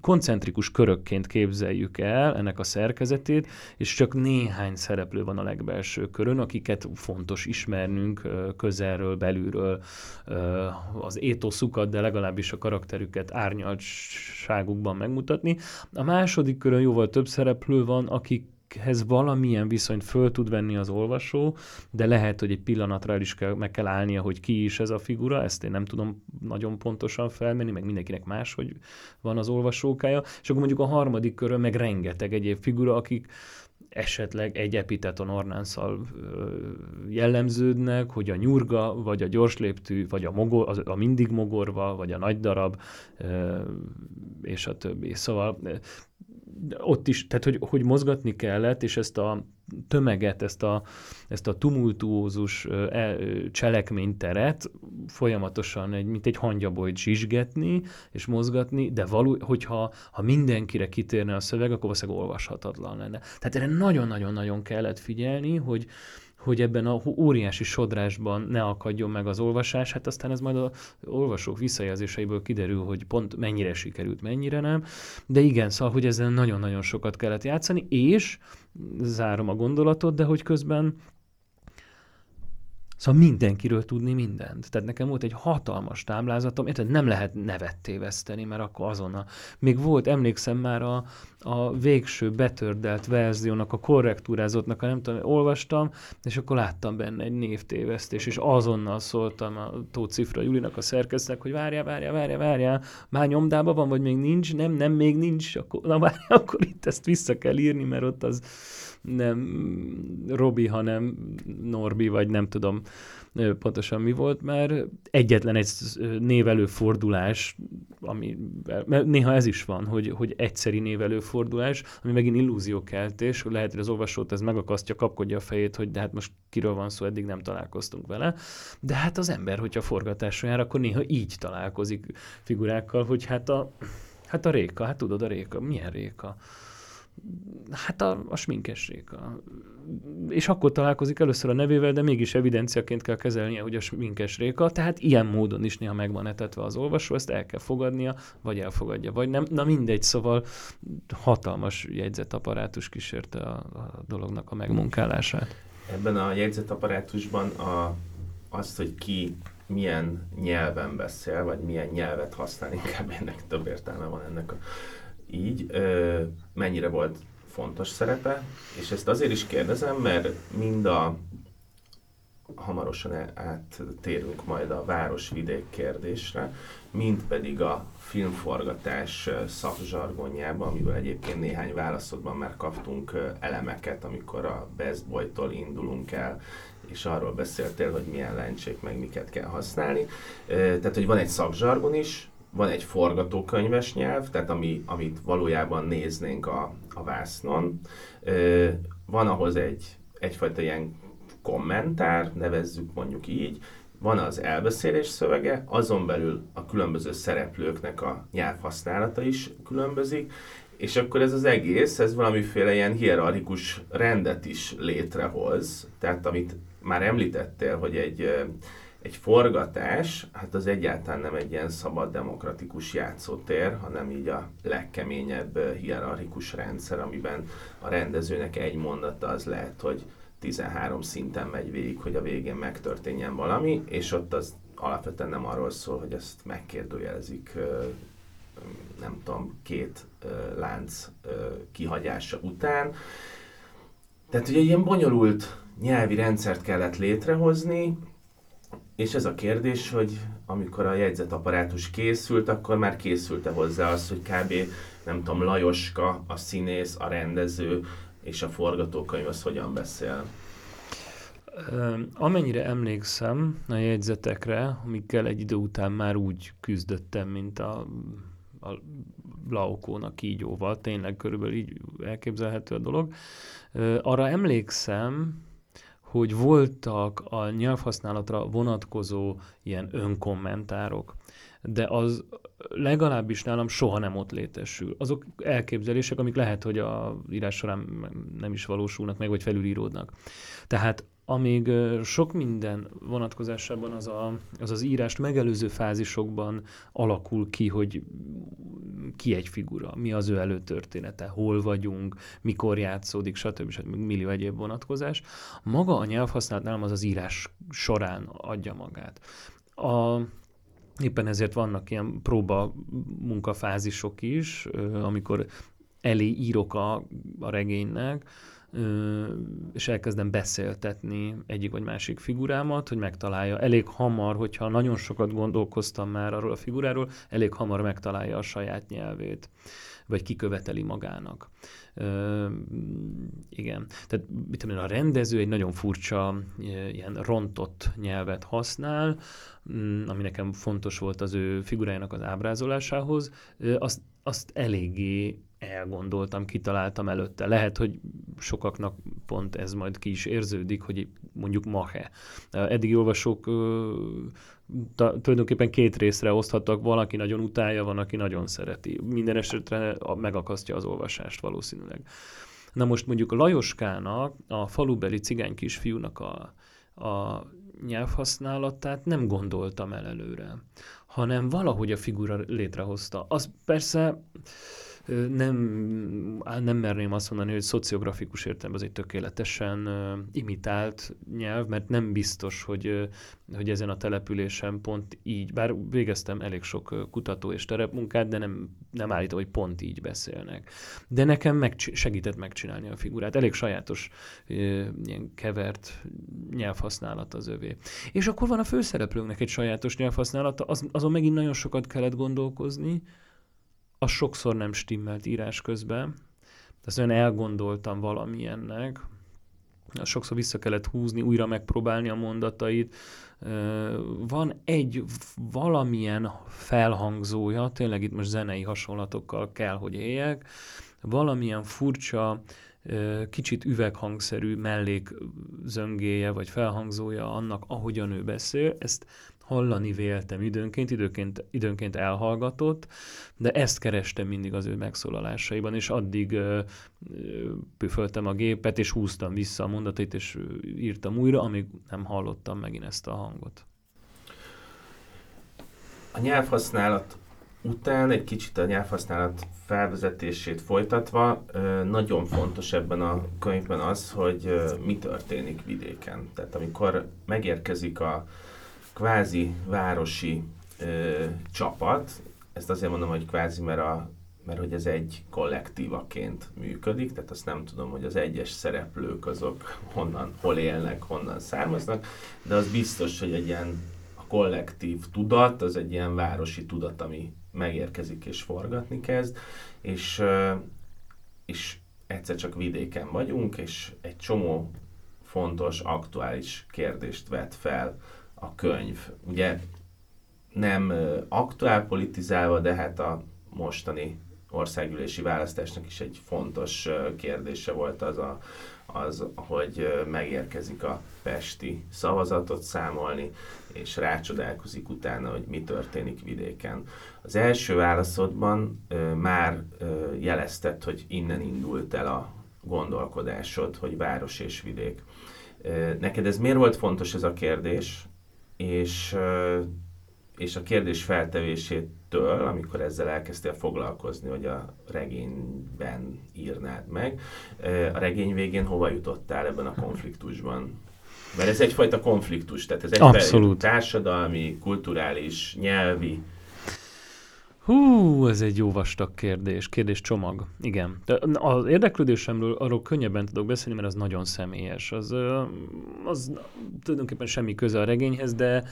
koncentrikus körökként képzeljük el ennek a szerkezetét, és csak néhány szereplő van a legbelső körön, akiket fontos ismernünk közelről, belülről, az étoszukat, de legalábbis a karakterüket árnyaltságukban megmutatni. A második körön jóval több szereplő van, akik hez valamilyen viszonyt föl tud venni az olvasó, de lehet, hogy egy pillanatra el is kell, meg kell állnia, hogy ki is ez a figura, ezt én nem tudom nagyon pontosan felmenni, meg mindenkinek más, hogy van az olvasókája, és akkor mondjuk a harmadik körön meg rengeteg egyéb figura, akik esetleg egy epiteton ornánszal jellemződnek, hogy a nyurga, vagy a gyorsléptű, vagy a, mogor, a mindig mogorva, vagy a nagy darab, és a többi. Szóval ott is, tehát hogy, hogy mozgatni kellett, és ezt a tömeget, ezt a, ezt a tumultuózus e, cselekményteret folyamatosan, egy, mint egy hangyabolyt zsizsgetni és mozgatni, de való, hogyha ha mindenkire kitérne a szöveg, akkor valószínűleg olvashatatlan lenne. Tehát erre nagyon-nagyon-nagyon kellett figyelni, hogy, hogy ebben a óriási sodrásban ne akadjon meg az olvasás, hát aztán ez majd az olvasók visszajelzéseiből kiderül, hogy pont mennyire sikerült, mennyire nem. De igen, szóval, hogy ezen nagyon-nagyon sokat kellett játszani, és zárom a gondolatot, de hogy közben Szóval mindenkiről tudni mindent. Tehát nekem volt egy hatalmas táblázatom, érted, nem lehet nevet téveszteni, mert akkor azonnal. Még volt, emlékszem már a, a végső betördelt verziónak, a korrektúrázottnak, a nem tudom, olvastam, és akkor láttam benne egy névtévesztés, és azonnal szóltam a Tóth Cifra Julinak, a szerkesztnek, hogy várjál, várjál, várjál, várjál, már nyomdában van, vagy még nincs, nem, nem, még nincs, akkor, na várjál, akkor itt ezt vissza kell írni, mert ott az nem Robi, hanem Norbi, vagy nem tudom pontosan mi volt, mert egyetlen egy névelőfordulás, ami, mert néha ez is van, hogy, hogy egyszeri névelőfordulás, ami megint illúziókeltés, lehet, hogy az olvasót ez megakasztja, kapkodja a fejét, hogy de hát most kiről van szó, eddig nem találkoztunk vele. De hát az ember, hogyha forgatásra jár, akkor néha így találkozik figurákkal, hogy hát a, hát a réka, hát tudod a réka, milyen réka? Hát a, a sminkesréka. És akkor találkozik először a nevével, de mégis evidenciaként kell kezelnie, hogy a sminkes réka, tehát ilyen módon is néha meg van etetve az olvasó, ezt el kell fogadnia, vagy elfogadja, vagy nem. Na mindegy, szóval hatalmas jegyzetaparátus kísérte a, a dolognak a megmunkálását. Ebben a jegyzetaparátusban a, azt, hogy ki milyen nyelven beszél, vagy milyen nyelvet használ, inkább ennek több értelme van ennek a, így, mennyire volt fontos szerepe, és ezt azért is kérdezem, mert mind a hamarosan áttérünk majd a város-vidék kérdésre, mind pedig a filmforgatás szakzsargonjába, amivel egyébként néhány válaszodban már kaptunk elemeket, amikor a Best Boy-tól indulunk el, és arról beszéltél, hogy milyen lencsék, meg miket kell használni. Tehát, hogy van egy szakzsargon is, van egy forgatókönyves nyelv, tehát ami, amit valójában néznénk a, a vásznon. Van ahhoz egy, egyfajta ilyen kommentár, nevezzük mondjuk így, van az elbeszélés szövege, azon belül a különböző szereplőknek a nyelvhasználata is különbözik, és akkor ez az egész, ez valamiféle ilyen hierarchikus rendet is létrehoz. Tehát amit már említettél, hogy egy egy forgatás, hát az egyáltalán nem egy ilyen szabad demokratikus játszótér, hanem így a legkeményebb hierarchikus rendszer, amiben a rendezőnek egy mondata az lehet, hogy 13 szinten megy végig, hogy a végén megtörténjen valami, és ott az alapvetően nem arról szól, hogy ezt megkérdőjelezik nem tudom, két lánc kihagyása után. Tehát ugye ilyen bonyolult nyelvi rendszert kellett létrehozni, és ez a kérdés, hogy amikor a jegyzetaparátus készült, akkor már készült-e hozzá az, hogy kb. nem tudom, Lajoska, a színész, a rendező és a forgatókönyv az hogyan beszél? Amennyire emlékszem a jegyzetekre, amikkel egy idő után már úgy küzdöttem, mint a, a Laokónak kígyóval, tényleg körülbelül így elképzelhető a dolog. Arra emlékszem, hogy voltak a nyelvhasználatra vonatkozó ilyen önkommentárok, de az legalábbis nálam soha nem ott létesül. Azok elképzelések, amik lehet, hogy a írás során nem is valósulnak meg, vagy felülíródnak. Tehát amíg sok minden vonatkozásában az, a, az az írást megelőző fázisokban alakul ki, hogy ki egy figura, mi az ő előtörténete, hol vagyunk, mikor játszódik, stb. stb. millió egyéb vonatkozás. Maga a nyelvhasználat nálam az az írás során adja magát. A, éppen ezért vannak ilyen próba munkafázisok is, amikor elé írok a, a regénynek, és elkezdem beszéltetni egyik vagy másik figurámat, hogy megtalálja. Elég hamar, hogyha nagyon sokat gondolkoztam már arról a figuráról, elég hamar megtalálja a saját nyelvét, vagy kiköveteli magának. Ö, igen. Tehát mit tudom, a rendező egy nagyon furcsa, ilyen rontott nyelvet használ, mm, ami nekem fontos volt az ő figurájának az ábrázolásához, azt, azt eléggé elgondoltam, kitaláltam előtte. Lehet, hogy sokaknak pont ez majd ki is érződik, hogy mondjuk mahe. Eddig olvasók tulajdonképpen két részre oszthattak, van, aki nagyon utálja, van, aki nagyon szereti. Minden esetre megakasztja az olvasást valószínűleg. Na most mondjuk a Lajoskának, a falubeli cigány kisfiúnak a, a nyelvhasználatát nem gondoltam el előre, hanem valahogy a figura létrehozta. Az persze nem, nem merném azt mondani, hogy szociografikus értelemben ez egy tökéletesen imitált nyelv, mert nem biztos, hogy, hogy ezen a településen pont így, bár végeztem elég sok kutató és terepmunkát, de nem, nem állítom, hogy pont így beszélnek. De nekem meg, segített megcsinálni a figurát. Elég sajátos ilyen kevert nyelvhasználat az övé. És akkor van a főszereplőnknek egy sajátos nyelvhasználata, az, azon megint nagyon sokat kellett gondolkozni, az sokszor nem stimmelt írás közben. Tehát olyan elgondoltam valamilyennek, sokszor vissza kellett húzni, újra megpróbálni a mondatait. Van egy valamilyen felhangzója, tényleg itt most zenei hasonlatokkal kell, hogy éljek, valamilyen furcsa, kicsit üveghangszerű mellékzöngéje vagy felhangzója annak, ahogyan ő beszél. Ezt hallani véltem időnként, időnként, időnként elhallgatott, de ezt kerestem mindig az ő megszólalásaiban, és addig ö, ö, püföltem a gépet, és húztam vissza a mondatait, és írtam újra, amíg nem hallottam megint ezt a hangot. A nyelvhasználat után egy kicsit a nyelvhasználat felvezetését folytatva, nagyon fontos ebben a könyvben az, hogy mi történik vidéken. Tehát amikor megérkezik a kvázi városi ö, csapat, ezt azért mondom, hogy kvázi, mert, a, mert hogy ez egy kollektívaként működik, tehát azt nem tudom, hogy az egyes szereplők azok honnan, hol élnek, honnan származnak, de az biztos, hogy egy ilyen a kollektív tudat, az egy ilyen városi tudat, ami megérkezik és forgatni kezd, és, és egyszer csak vidéken vagyunk, és egy csomó fontos, aktuális kérdést vet fel a könyv. Ugye nem aktuál politizálva, de hát a mostani országgyűlési választásnak is egy fontos kérdése volt az, a, az hogy megérkezik a pesti szavazatot számolni, és rácsodálkozik utána, hogy mi történik vidéken. Az első válaszodban már jelezted, hogy innen indult el a gondolkodásod, hogy város és vidék. Neked ez miért volt fontos ez a kérdés, és, és a kérdés feltevésétől, amikor ezzel elkezdtél foglalkozni, hogy a regényben írnád meg, a regény végén hova jutottál ebben a konfliktusban? Mert ez egyfajta konfliktus, tehát ez egy társadalmi, kulturális, nyelvi, Hú, ez egy jó vastag kérdés, kérdés csomag. Igen. De az érdeklődésemről arról könnyebben tudok beszélni, mert az nagyon személyes. Az, az tulajdonképpen semmi köze a regényhez, de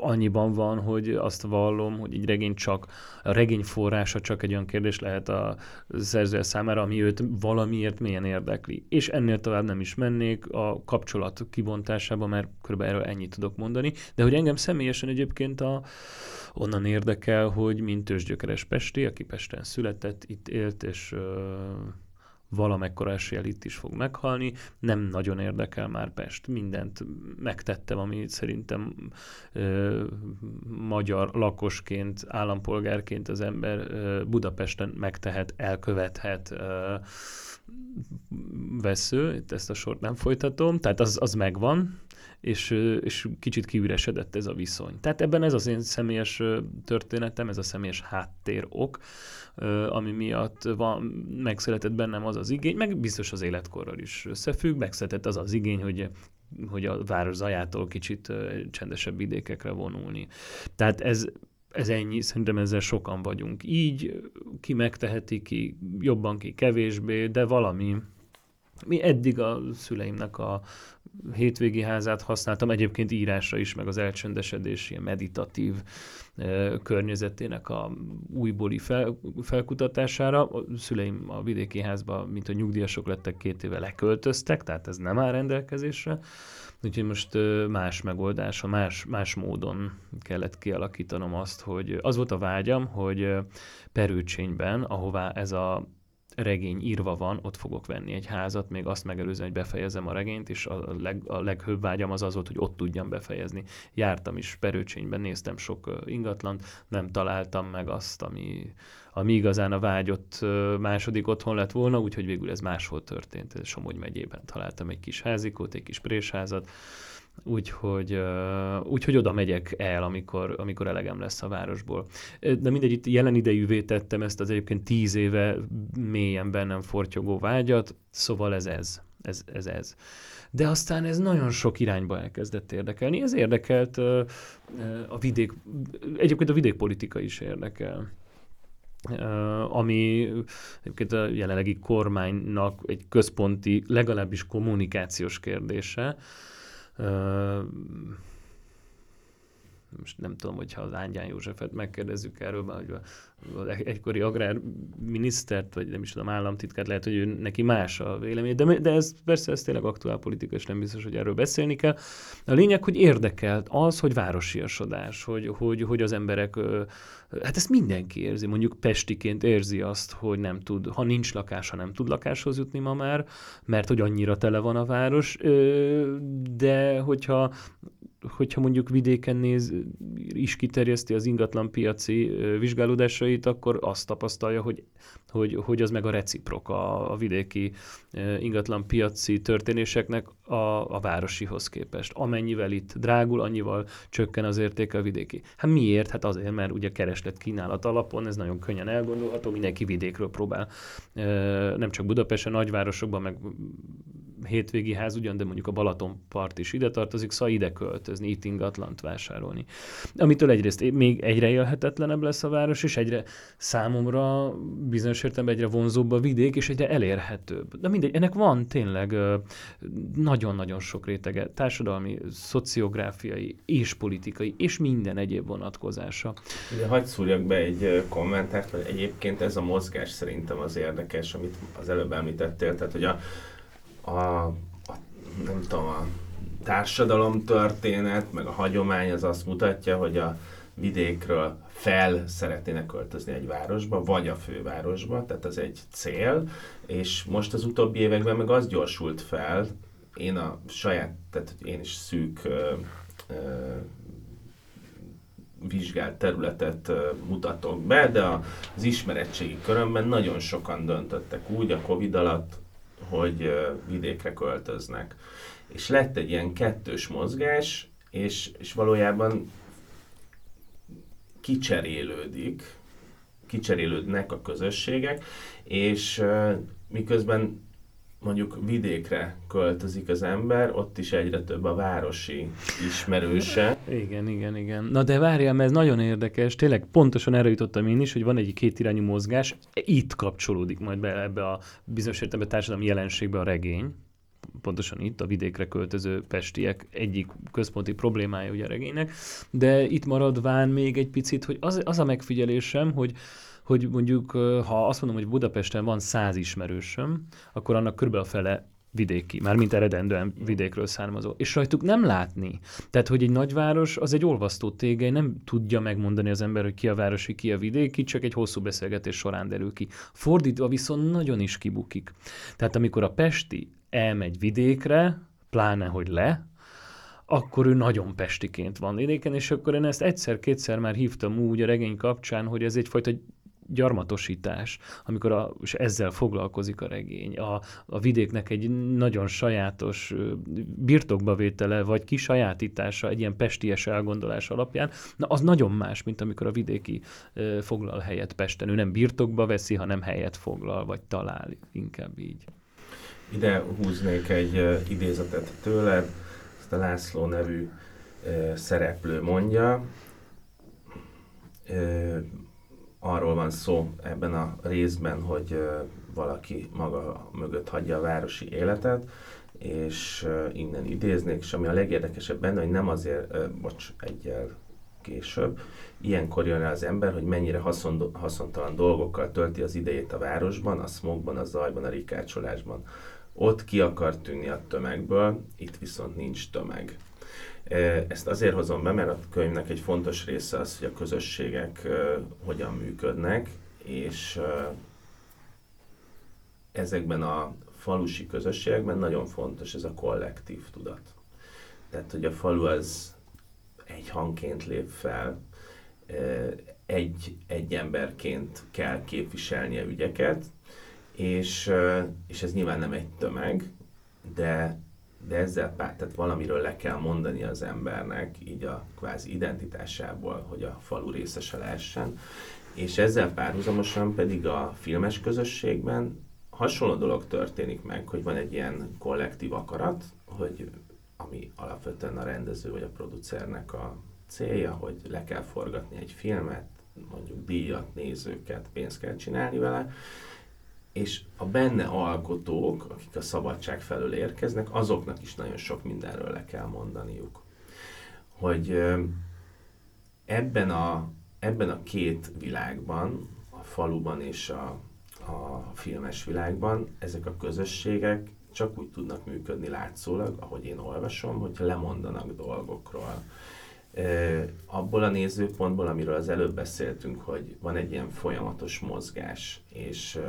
annyiban van, hogy azt vallom, hogy egy regény csak, a regény forrása csak egy olyan kérdés lehet a szerző számára, ami őt valamiért milyen érdekli. És ennél tovább nem is mennék a kapcsolat kibontásába, mert körülbelül erről ennyit tudok mondani. De hogy engem személyesen egyébként a, onnan érdekel, hogy mint tőzsgyökeres Pesti, aki Pesten született, itt élt, és uh, valamekkora eséllyel itt is fog meghalni. Nem nagyon érdekel már Pest. Mindent megtettem, ami szerintem ö, magyar lakosként, állampolgárként az ember ö, Budapesten megtehet, elkövethet. Ö, vesző, itt ezt a sort nem folytatom, tehát az, az megvan, és, és kicsit kiüresedett ez a viszony. Tehát ebben ez az én személyes történetem, ez a személyes háttér ok, ami miatt van, megszületett bennem az az igény, meg biztos az életkorral is összefügg, megszületett az az igény, hogy hogy a város zajától kicsit csendesebb vidékekre vonulni. Tehát ez, ez ennyi, szerintem ezzel sokan vagyunk. Így ki megteheti, ki jobban, ki kevésbé, de valami, mi eddig a szüleimnek a hétvégi házát használtam, egyébként írásra is, meg az elcsöndesedés, ilyen meditatív e, környezetének a újbóli fel, felkutatására. A szüleim a vidéki házba, mint a nyugdíjasok lettek, két éve leköltöztek, tehát ez nem áll rendelkezésre. Úgyhogy most más megoldása, más, más módon kellett kialakítanom azt, hogy az volt a vágyam, hogy Perőcsényben, ahová ez a regény írva van, ott fogok venni egy házat, még azt megelőzően, hogy befejezem a regényt, és a, leg, a leghőbb vágyam az az volt, hogy ott tudjam befejezni. Jártam is Perőcsényben, néztem sok ingatlant, nem találtam meg azt, ami, ami igazán a vágyott második otthon lett volna, úgyhogy végül ez máshol történt. Somogy megyében találtam egy kis házikót, egy kis présházat, úgyhogy, úgyhogy oda megyek el, amikor, amikor elegem lesz a városból. De mindegy, itt jelen idejűvé tettem ezt az egyébként tíz éve mélyen bennem fortyogó vágyat, szóval ez ez. Ez, ez, ez. De aztán ez nagyon sok irányba elkezdett érdekelni. Ez érdekelt a vidék, egyébként a vidékpolitika is érdekel. Ami egyébként a jelenlegi kormánynak egy központi, legalábbis kommunikációs kérdése, most nem tudom, hogyha az Ángyán Józsefet megkérdezzük erről, mert hogy egykori agrárminisztert, vagy nem is tudom, államtitkát, lehet, hogy ő, neki más a vélemény, de, de ez persze ez tényleg aktuál politika, és nem biztos, hogy erről beszélni kell. A lényeg, hogy érdekelt az, hogy városiasodás, hogy, hogy, hogy az emberek, hát ezt mindenki érzi, mondjuk pestiként érzi azt, hogy nem tud, ha nincs lakása, nem tud lakáshoz jutni ma már, mert hogy annyira tele van a város, de hogyha hogyha mondjuk vidéken néz, is kiterjeszti az ingatlan piaci vizsgálódásait, akkor azt tapasztalja, hogy, hogy, hogy az meg a reciprok a, a vidéki ingatlan piaci történéseknek a, a városihoz képest. Amennyivel itt drágul, annyival csökken az értéke a vidéki. Hát miért? Hát azért, mert ugye kereslet kínálat alapon, ez nagyon könnyen elgondolható, mindenki vidékről próbál, nem csak Budapesten, nagyvárosokban, meg hétvégi ház ugyan, de mondjuk a Balatonpart is ide tartozik, szóval ide költözni, itt ingatlant vásárolni. Amitől egyrészt még egyre élhetetlenebb lesz a város, és egyre számomra bizonyos értelemben egyre vonzóbb a vidék, és egyre elérhetőbb. De mindegy, ennek van tényleg nagyon-nagyon sok rétege, társadalmi, szociográfiai és politikai, és minden egyéb vonatkozása. Ugye hagyd szúrjak be egy kommentárt, hogy egyébként ez a mozgás szerintem az érdekes, amit az előbb említettél, tehát hogy a a, a nem tudom, a társadalom történet, meg a hagyomány az azt mutatja, hogy a vidékről fel szeretnének költözni egy városba, vagy a fővárosba, tehát ez egy cél, és most az utóbbi években meg az gyorsult fel, én a saját, tehát én is szűk ö, ö, vizsgált területet mutatok be, de az ismeretségi körömben nagyon sokan döntöttek úgy a Covid alatt, hogy vidékre költöznek. És lett egy ilyen kettős mozgás, és, és valójában kicserélődik, kicserélődnek a közösségek, és miközben mondjuk vidékre költözik az ember, ott is egyre több a városi ismerőse. Igen, igen, igen. Na de várjál, mert ez nagyon érdekes, tényleg pontosan erre jutottam én is, hogy van egy kétirányú mozgás, itt kapcsolódik majd be ebbe a bizonyos értelemben társadalmi jelenségbe a regény, pontosan itt a vidékre költöző pestiek egyik központi problémája ugye a regénynek, de itt maradván még egy picit, hogy az, az a megfigyelésem, hogy hogy mondjuk, ha azt mondom, hogy Budapesten van száz ismerősöm, akkor annak körülbelül a fele vidéki, már mint eredendően vidékről származó. És rajtuk nem látni. Tehát, hogy egy nagyváros az egy olvasztó tégely, nem tudja megmondani az ember, hogy ki a városi, ki a vidéki, csak egy hosszú beszélgetés során derül ki. Fordítva viszont nagyon is kibukik. Tehát amikor a Pesti elmegy vidékre, pláne, hogy le, akkor ő nagyon pestiként van vidéken, és akkor én ezt egyszer-kétszer már hívtam úgy a regény kapcsán, hogy ez egyfajta gyarmatosítás, amikor a, és ezzel foglalkozik a regény. A, a vidéknek egy nagyon sajátos birtokba vétele, vagy kisajátítása egy ilyen pesties elgondolás alapján, na az nagyon más, mint amikor a vidéki e, foglal helyet Pesten. Ő nem birtokba veszi, hanem helyet foglal, vagy talál, inkább így. Ide húznék egy idézetet tőled, ezt a László nevű szereplő mondja, arról van szó ebben a részben, hogy valaki maga mögött hagyja a városi életet, és innen idéznék, és ami a legérdekesebb benne, hogy nem azért, bocs, egyel később, ilyenkor jön rá az ember, hogy mennyire haszon, haszontalan dolgokkal tölti az idejét a városban, a smogban, a zajban, a rikácsolásban. Ott ki akar tűnni a tömegből, itt viszont nincs tömeg. Ezt azért hozom be, mert a könyvnek egy fontos része az, hogy a közösségek hogyan működnek, és ezekben a falusi közösségekben nagyon fontos ez a kollektív tudat. Tehát, hogy a falu az egy hangként lép fel, egy, egy emberként kell képviselnie ügyeket, és, és ez nyilván nem egy tömeg, de de ezzel tehát valamiről le kell mondani az embernek, így a kvázi identitásából, hogy a falu részese lehessen. És ezzel párhuzamosan pedig a filmes közösségben hasonló dolog történik meg, hogy van egy ilyen kollektív akarat, hogy ami alapvetően a rendező vagy a producernek a célja, hogy le kell forgatni egy filmet, mondjuk díjat, nézőket, pénzt kell csinálni vele, és a benne alkotók, akik a szabadság felől érkeznek, azoknak is nagyon sok mindenről le kell mondaniuk. Hogy ebben a, ebben a két világban, a faluban és a, a filmes világban, ezek a közösségek csak úgy tudnak működni látszólag, ahogy én olvasom, hogyha lemondanak dolgokról. abból a nézőpontból, amiről az előbb beszéltünk, hogy van egy ilyen folyamatos mozgás, és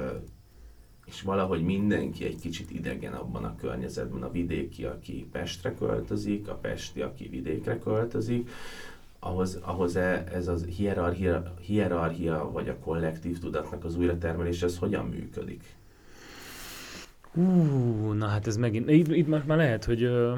és valahogy mindenki egy kicsit idegen abban a környezetben, a vidéki, aki Pestre költözik, a pesti, aki vidékre költözik, ahhoz, ahhoz e, ez az hierarchia, hierarchia, vagy a kollektív tudatnak az újratermelés, ez hogyan működik? Ú, na hát ez megint, itt, itt már, már lehet, hogy ö,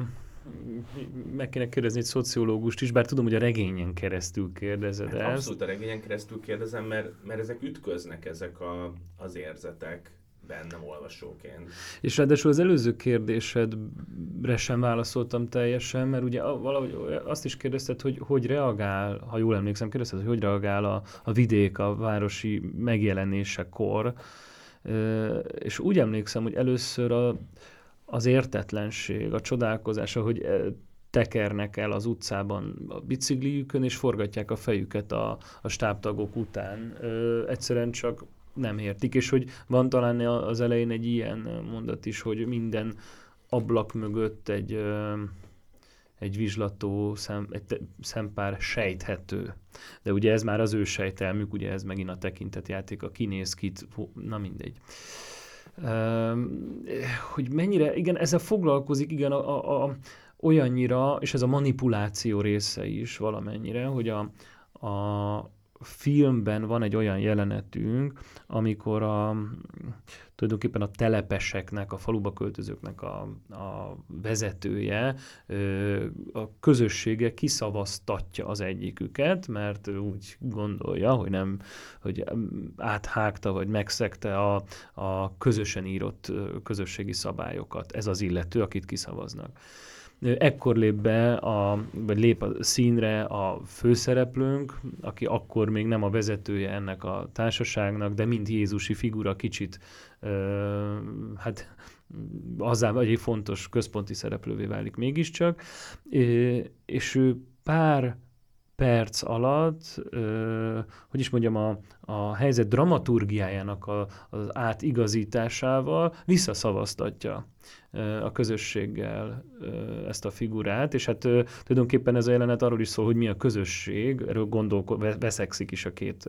meg kéne kérdezni egy szociológust is, bár tudom, hogy a regényen keresztül kérdezed hát ezt. Abszolút a regényen keresztül kérdezem, mert, mert ezek ütköznek, ezek a, az érzetek bennem olvasóként. És ráadásul az előző kérdésedre sem válaszoltam teljesen, mert ugye valahogy azt is kérdezted, hogy hogy reagál, ha jól emlékszem, kérdezted, hogy hogy reagál a, a vidék, a városi megjelenésekor, és úgy emlékszem, hogy először a, az értetlenség, a csodálkozás, hogy tekernek el az utcában a bicikliükön, és forgatják a fejüket a, a stábtagok után. Ö, egyszerűen csak nem értik, és hogy van talán az elején egy ilyen mondat is, hogy minden ablak mögött egy, egy vizslató szem, egy szempár sejthető. De ugye ez már az ő sejtelmük, ugye ez megint a tekintetjáték, a kinéz kit, na mindegy. hogy mennyire, igen, ezzel foglalkozik, igen, a, a, olyannyira, és ez a manipuláció része is valamennyire, hogy a, a, filmben van egy olyan jelenetünk, amikor a, tulajdonképpen a telepeseknek, a faluba költözőknek a, a vezetője, a közössége kiszavaztatja az egyiküket, mert úgy gondolja, hogy nem, hogy áthágta vagy megszegte a, a közösen írott közösségi szabályokat. Ez az illető, akit kiszavaznak ekkor lép be, a, vagy lép a színre a főszereplőnk, aki akkor még nem a vezetője ennek a társaságnak, de mint Jézusi figura kicsit, ö, hát azzá vagy egy fontos központi szereplővé válik mégiscsak, és ő pár perc alatt, ö, hogy is mondjam, a, a helyzet dramaturgiájának a, az átigazításával visszaszavaztatja ö, a közösséggel ö, ezt a figurát, és hát ö, tulajdonképpen ez a jelenet arról is szól, hogy mi a közösség, erről gondolko- veszekszik is a két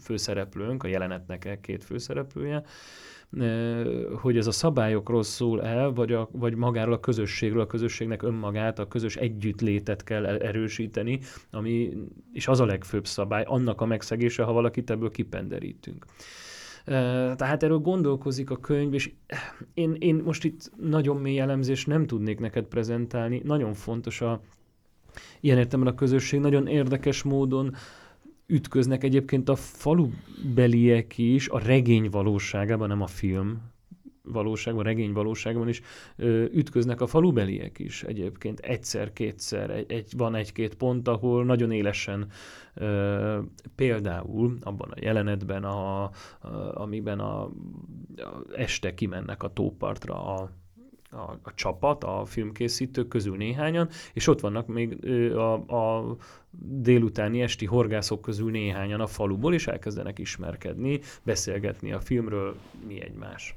főszereplőnk, a jelenetnek a két főszereplője, hogy ez a szabályokról szól el, vagy, a, vagy magáról a közösségről, a közösségnek önmagát, a közös együttlétet kell erősíteni, ami, és az a legfőbb szabály, annak a megszegése, ha valakit ebből kipenderítünk. Tehát erről gondolkozik a könyv, és én, én most itt nagyon mély elemzést nem tudnék neked prezentálni. Nagyon fontos a ilyen értelemben a közösség, nagyon érdekes módon ütköznek egyébként a falubeliek is a regény valóságában, nem a film valóságban, regény valóságban is ö, ütköznek a falubeliek is egyébként egyszer-kétszer. Egy, egy, van egy-két pont, ahol nagyon élesen ö, például abban a jelenetben, a, a, amiben a, a este kimennek a tópartra a a, a csapat, a filmkészítők közül néhányan, és ott vannak még a, a délutáni esti horgászok közül néhányan a faluból, és elkezdenek ismerkedni, beszélgetni a filmről, mi egymás.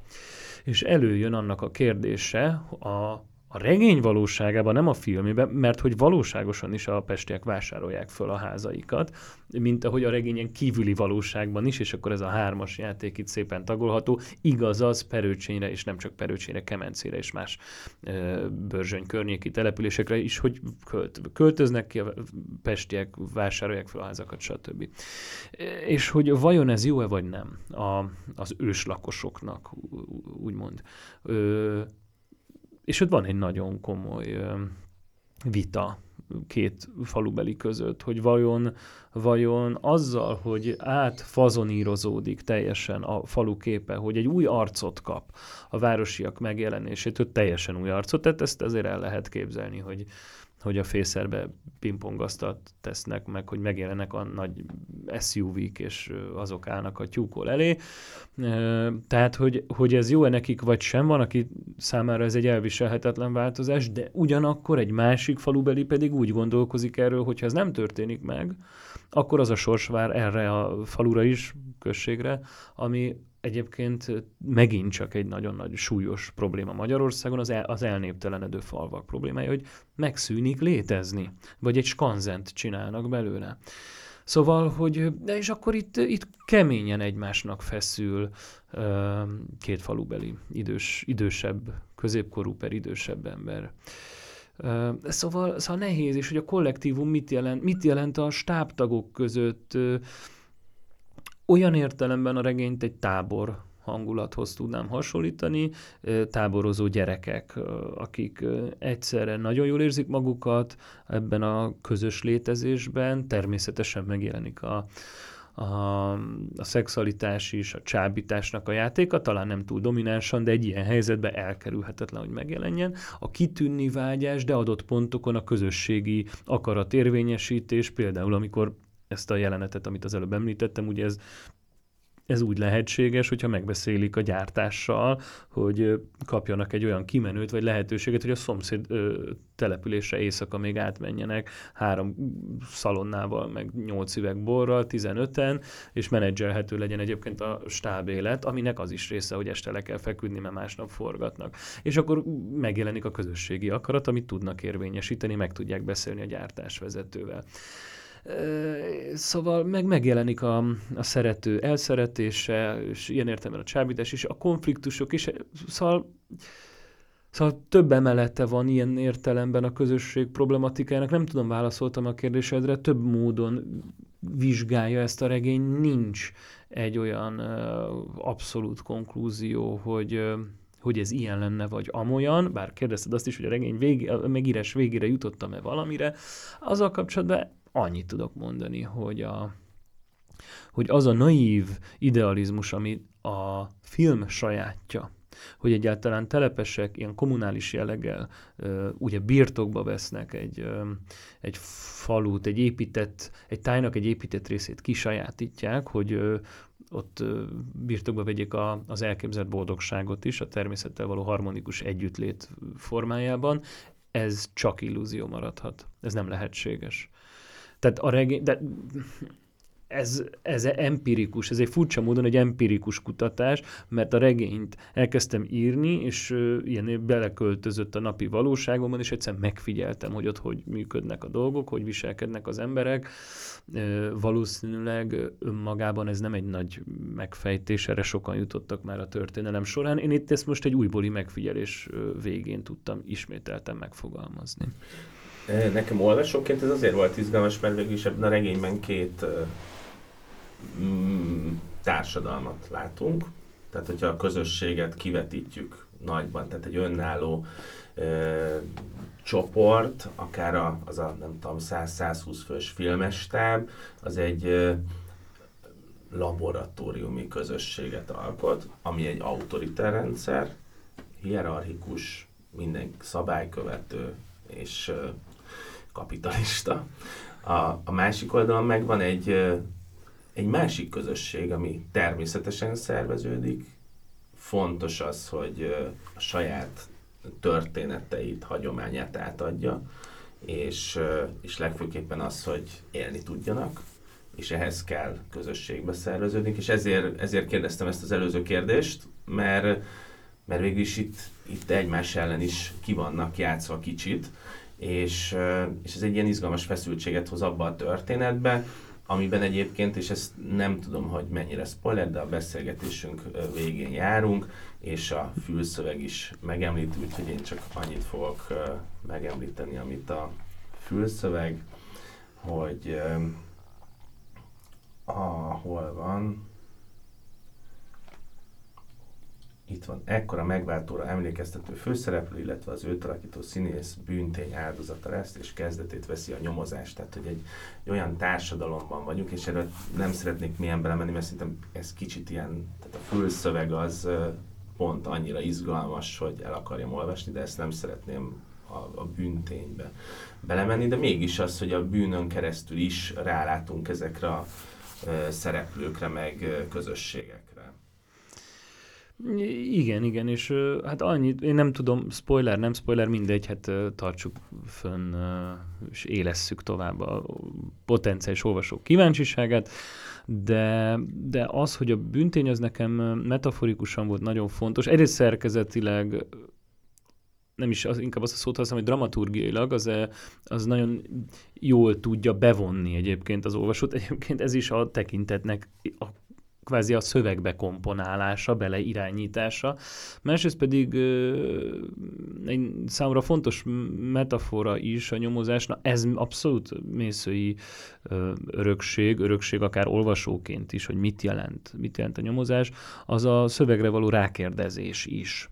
És előjön annak a kérdése a a regény valóságában, nem a filmében, mert hogy valóságosan is a pestiek vásárolják föl a házaikat, mint ahogy a regényen kívüli valóságban is, és akkor ez a hármas játék itt szépen tagolható, igaz az Perőcsényre, és nem csak Perőcsényre, Kemencére és más e, Börzsöny környéki településekre is, hogy költ, költöznek ki a pestiek, vásárolják fel a házakat, stb. És hogy vajon ez jó-e vagy nem a, az őslakosoknak, úgymond. Ö, és ott van egy nagyon komoly vita két falubeli között, hogy vajon, vajon azzal, hogy átfazonírozódik teljesen a falu képe, hogy egy új arcot kap a városiak megjelenését, hogy teljesen új arcot, tehát ezt azért el lehet képzelni, hogy, hogy a fészerbe pingpongasztat tesznek meg, hogy megjelennek a nagy SUV-k, és azok állnak a tyúkol elé. Tehát, hogy, hogy ez jó-e nekik, vagy sem, van, aki számára ez egy elviselhetetlen változás, de ugyanakkor egy másik falubeli pedig úgy gondolkozik erről, hogy ha ez nem történik meg, akkor az a sors vár erre a falura is, községre, ami egyébként megint csak egy nagyon nagy súlyos probléma Magyarországon, az, el, az elnéptelenedő falvak problémája, hogy megszűnik létezni, vagy egy skanzent csinálnak belőle. Szóval, hogy, de és akkor itt, itt keményen egymásnak feszül két falubeli idős, idősebb, középkorú per idősebb ember. Szóval, szóval nehéz, és hogy a kollektívum mit jelent, mit jelent a stábtagok között, olyan értelemben a regényt egy tábor hangulathoz tudnám hasonlítani, táborozó gyerekek, akik egyszerre nagyon jól érzik magukat ebben a közös létezésben, természetesen megjelenik a, a, a szexualitás is, a csábításnak a játéka, talán nem túl dominánsan, de egy ilyen helyzetben elkerülhetetlen, hogy megjelenjen. A kitűnni vágyás, de adott pontokon a közösségi akaratérvényesítés, például amikor ezt a jelenetet, amit az előbb említettem, ugye ez ez úgy lehetséges, hogyha megbeszélik a gyártással, hogy kapjanak egy olyan kimenőt, vagy lehetőséget, hogy a szomszéd ö, településre éjszaka még átmenjenek három szalonnával, meg nyolc üveg borral, 15-en, és menedzselhető legyen egyébként a stábélet, aminek az is része, hogy este le kell feküdni, mert másnap forgatnak. És akkor megjelenik a közösségi akarat, amit tudnak érvényesíteni, meg tudják beszélni a gyártásvezetővel. Szóval meg megjelenik a, a szerető elszeretése, és ilyen értelemben a csábítás is, a konfliktusok is, szóval Szóval több emelete van ilyen értelemben a közösség problematikájának. Nem tudom, válaszoltam a kérdésedre, több módon vizsgálja ezt a regény. Nincs egy olyan uh, abszolút konklúzió, hogy, uh, hogy ez ilyen lenne, vagy amolyan, bár kérdezted azt is, hogy a regény végé, a megírás végére jutottam-e valamire, azzal kapcsolatban annyit tudok mondani, hogy, a, hogy az a naív idealizmus, ami a film sajátja, hogy egyáltalán telepesek ilyen kommunális jelleggel ugye birtokba vesznek egy, egy falut, egy épített, egy tájnak egy épített részét kisajátítják, hogy ott birtokba vegyék a, az elképzelt boldogságot is, a természettel való harmonikus együttlét formájában, ez csak illúzió maradhat. Ez nem lehetséges. Tehát a regény, de ez, ez empirikus, ez egy furcsa módon egy empirikus kutatás, mert a regényt elkezdtem írni, és uh, ilyen beleköltözött a napi valóságomban, és egyszer megfigyeltem, hogy ott hogy működnek a dolgok, hogy viselkednek az emberek. Uh, valószínűleg önmagában ez nem egy nagy megfejtés, erre sokan jutottak már a történelem során. Én itt ezt most egy újbóli megfigyelés végén tudtam ismételten megfogalmazni. Nekem olvasóként ez azért volt izgalmas, mert végül is ebben a regényben két mm, társadalmat látunk. Tehát, hogyha a közösséget kivetítjük nagyban, tehát egy önálló ö, csoport, akár a, az a nem tudom, 100-120 fős filmestáb, az egy ö, laboratóriumi közösséget alkot, ami egy autoritár rendszer, hierarchikus, minden szabálykövető, és kapitalista. A, a másik oldalon meg van egy, egy másik közösség, ami természetesen szerveződik. Fontos az, hogy a saját történeteit, hagyományát átadja, és, és legfőképpen az, hogy élni tudjanak, és ehhez kell közösségbe szerveződni, és ezért, ezért kérdeztem ezt az előző kérdést, mert, mert végül is itt, itt egymás ellen is ki vannak játszva kicsit, és, és ez egy ilyen izgalmas feszültséget hoz abba a történetbe, amiben egyébként, és ezt nem tudom, hogy mennyire spoiler, de a beszélgetésünk végén járunk, és a fülszöveg is megemlít, úgyhogy én csak annyit fogok megemlíteni, amit a fülszöveg, hogy ahol van, itt van, ekkora megváltóra emlékeztető főszereplő, illetve az őt alakító színész bűntény áldozata lesz, és kezdetét veszi a nyomozás. Tehát, hogy egy, egy olyan társadalomban vagyunk, és erről nem szeretnék milyen belemenni, mert szerintem ez kicsit ilyen, tehát a főszöveg az pont annyira izgalmas, hogy el akarjam olvasni, de ezt nem szeretném a, a bűnténybe belemenni, de mégis az, hogy a bűnön keresztül is rálátunk ezekre a szereplőkre, meg közösségek. Igen, igen, és hát annyit, én nem tudom, spoiler, nem spoiler, mindegy, hát tartsuk fönn, és élesszük tovább a potenciális olvasók kíváncsiságát, de, de az, hogy a büntény az nekem metaforikusan volt nagyon fontos, egyrészt szerkezetileg nem is az, inkább azt a szót használom, hogy dramaturgiailag az, az nagyon jól tudja bevonni egyébként az olvasót. Egyébként ez is a tekintetnek a kvázi a szövegbe komponálása, beleirányítása. Másrészt pedig egy számomra fontos metafora is a nyomozás, na ez abszolút mészői örökség, örökség akár olvasóként is, hogy mit jelent, mit jelent a nyomozás, az a szövegre való rákérdezés is.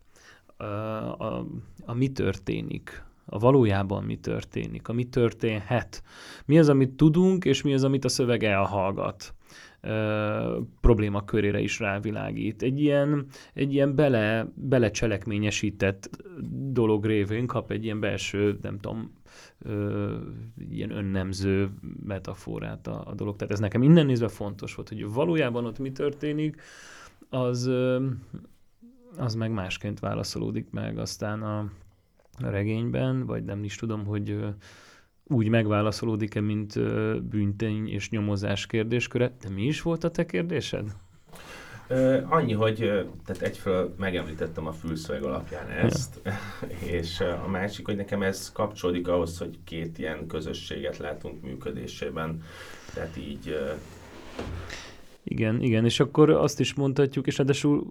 A, a, a mi történik, a valójában mi történik, a mi történhet. Mi az, amit tudunk, és mi az, amit a szöveg elhallgat probléma körére is rávilágít. Egy ilyen, egy ilyen bele, belecselekményesített dolog révén kap egy ilyen belső, nem tudom, ö, ilyen önnemző metaforát a, a dolog. Tehát ez nekem innen nézve fontos volt, hogy valójában ott mi történik, az, ö, az meg másként válaszolódik meg aztán a, a regényben, vagy nem is tudom, hogy úgy megválaszolódik-e, mint bűntény és nyomozás kérdésköre. De mi is volt a te kérdésed? Annyi, hogy tehát egyfelől megemlítettem a fülszöveg alapján ezt, ja. *laughs* és a másik, hogy nekem ez kapcsolódik ahhoz, hogy két ilyen közösséget látunk működésében, tehát így... Igen, igen, és akkor azt is mondhatjuk, és ráadásul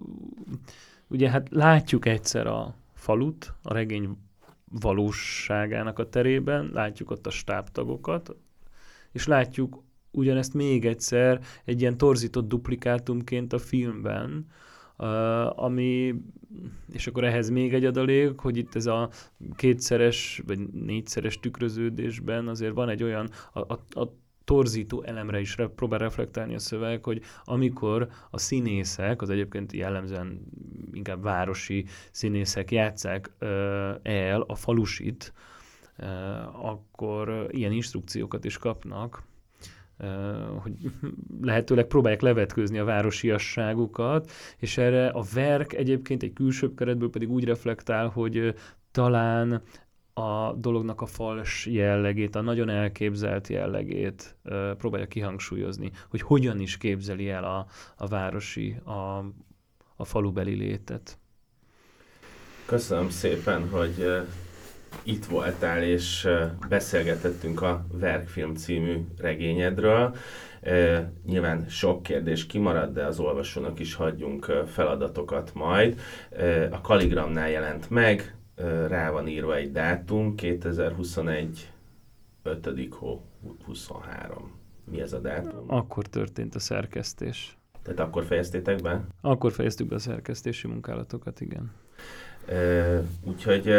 ugye hát látjuk egyszer a falut, a regény valóságának a terében, látjuk ott a stábtagokat, és látjuk ugyanezt még egyszer egy ilyen torzított duplikátumként a filmben, ami, és akkor ehhez még egy adalék, hogy itt ez a kétszeres vagy négyszeres tükröződésben azért van egy olyan, a, a, a torzító elemre is re, próbál reflektálni a szöveg, hogy amikor a színészek, az egyébként jellemzően inkább városi színészek játszák el a falusit, akkor ilyen instrukciókat is kapnak, hogy lehetőleg próbálják levetkőzni a városiasságukat, és erre a verk egyébként egy külsőbb keretből pedig úgy reflektál, hogy talán a dolognak a fals jellegét, a nagyon elképzelt jellegét próbálja kihangsúlyozni, hogy hogyan is képzeli el a, a városi, a, a falubeli létet. Köszönöm szépen, hogy itt voltál, és beszélgetettünk a Verkfilm című regényedről. Nyilván sok kérdés kimarad, de az olvasónak is hagyjunk feladatokat majd. A Kaligramnál jelent meg, rá van írva egy dátum, 2021 5. hó 23. Mi ez a dátum? Akkor történt a szerkesztés. Tehát akkor fejeztétek be? Akkor fejeztük be a szerkesztési munkálatokat, igen. E, úgyhogy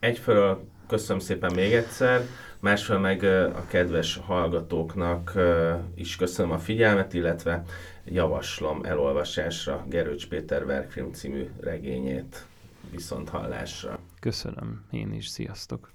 egyfelől köszönöm szépen még egyszer, másfelől meg a kedves hallgatóknak is köszönöm a figyelmet, illetve javaslom elolvasásra Gerőcs Péter Verkfilm című regényét viszont hallásra. Köszönöm, én is, sziasztok!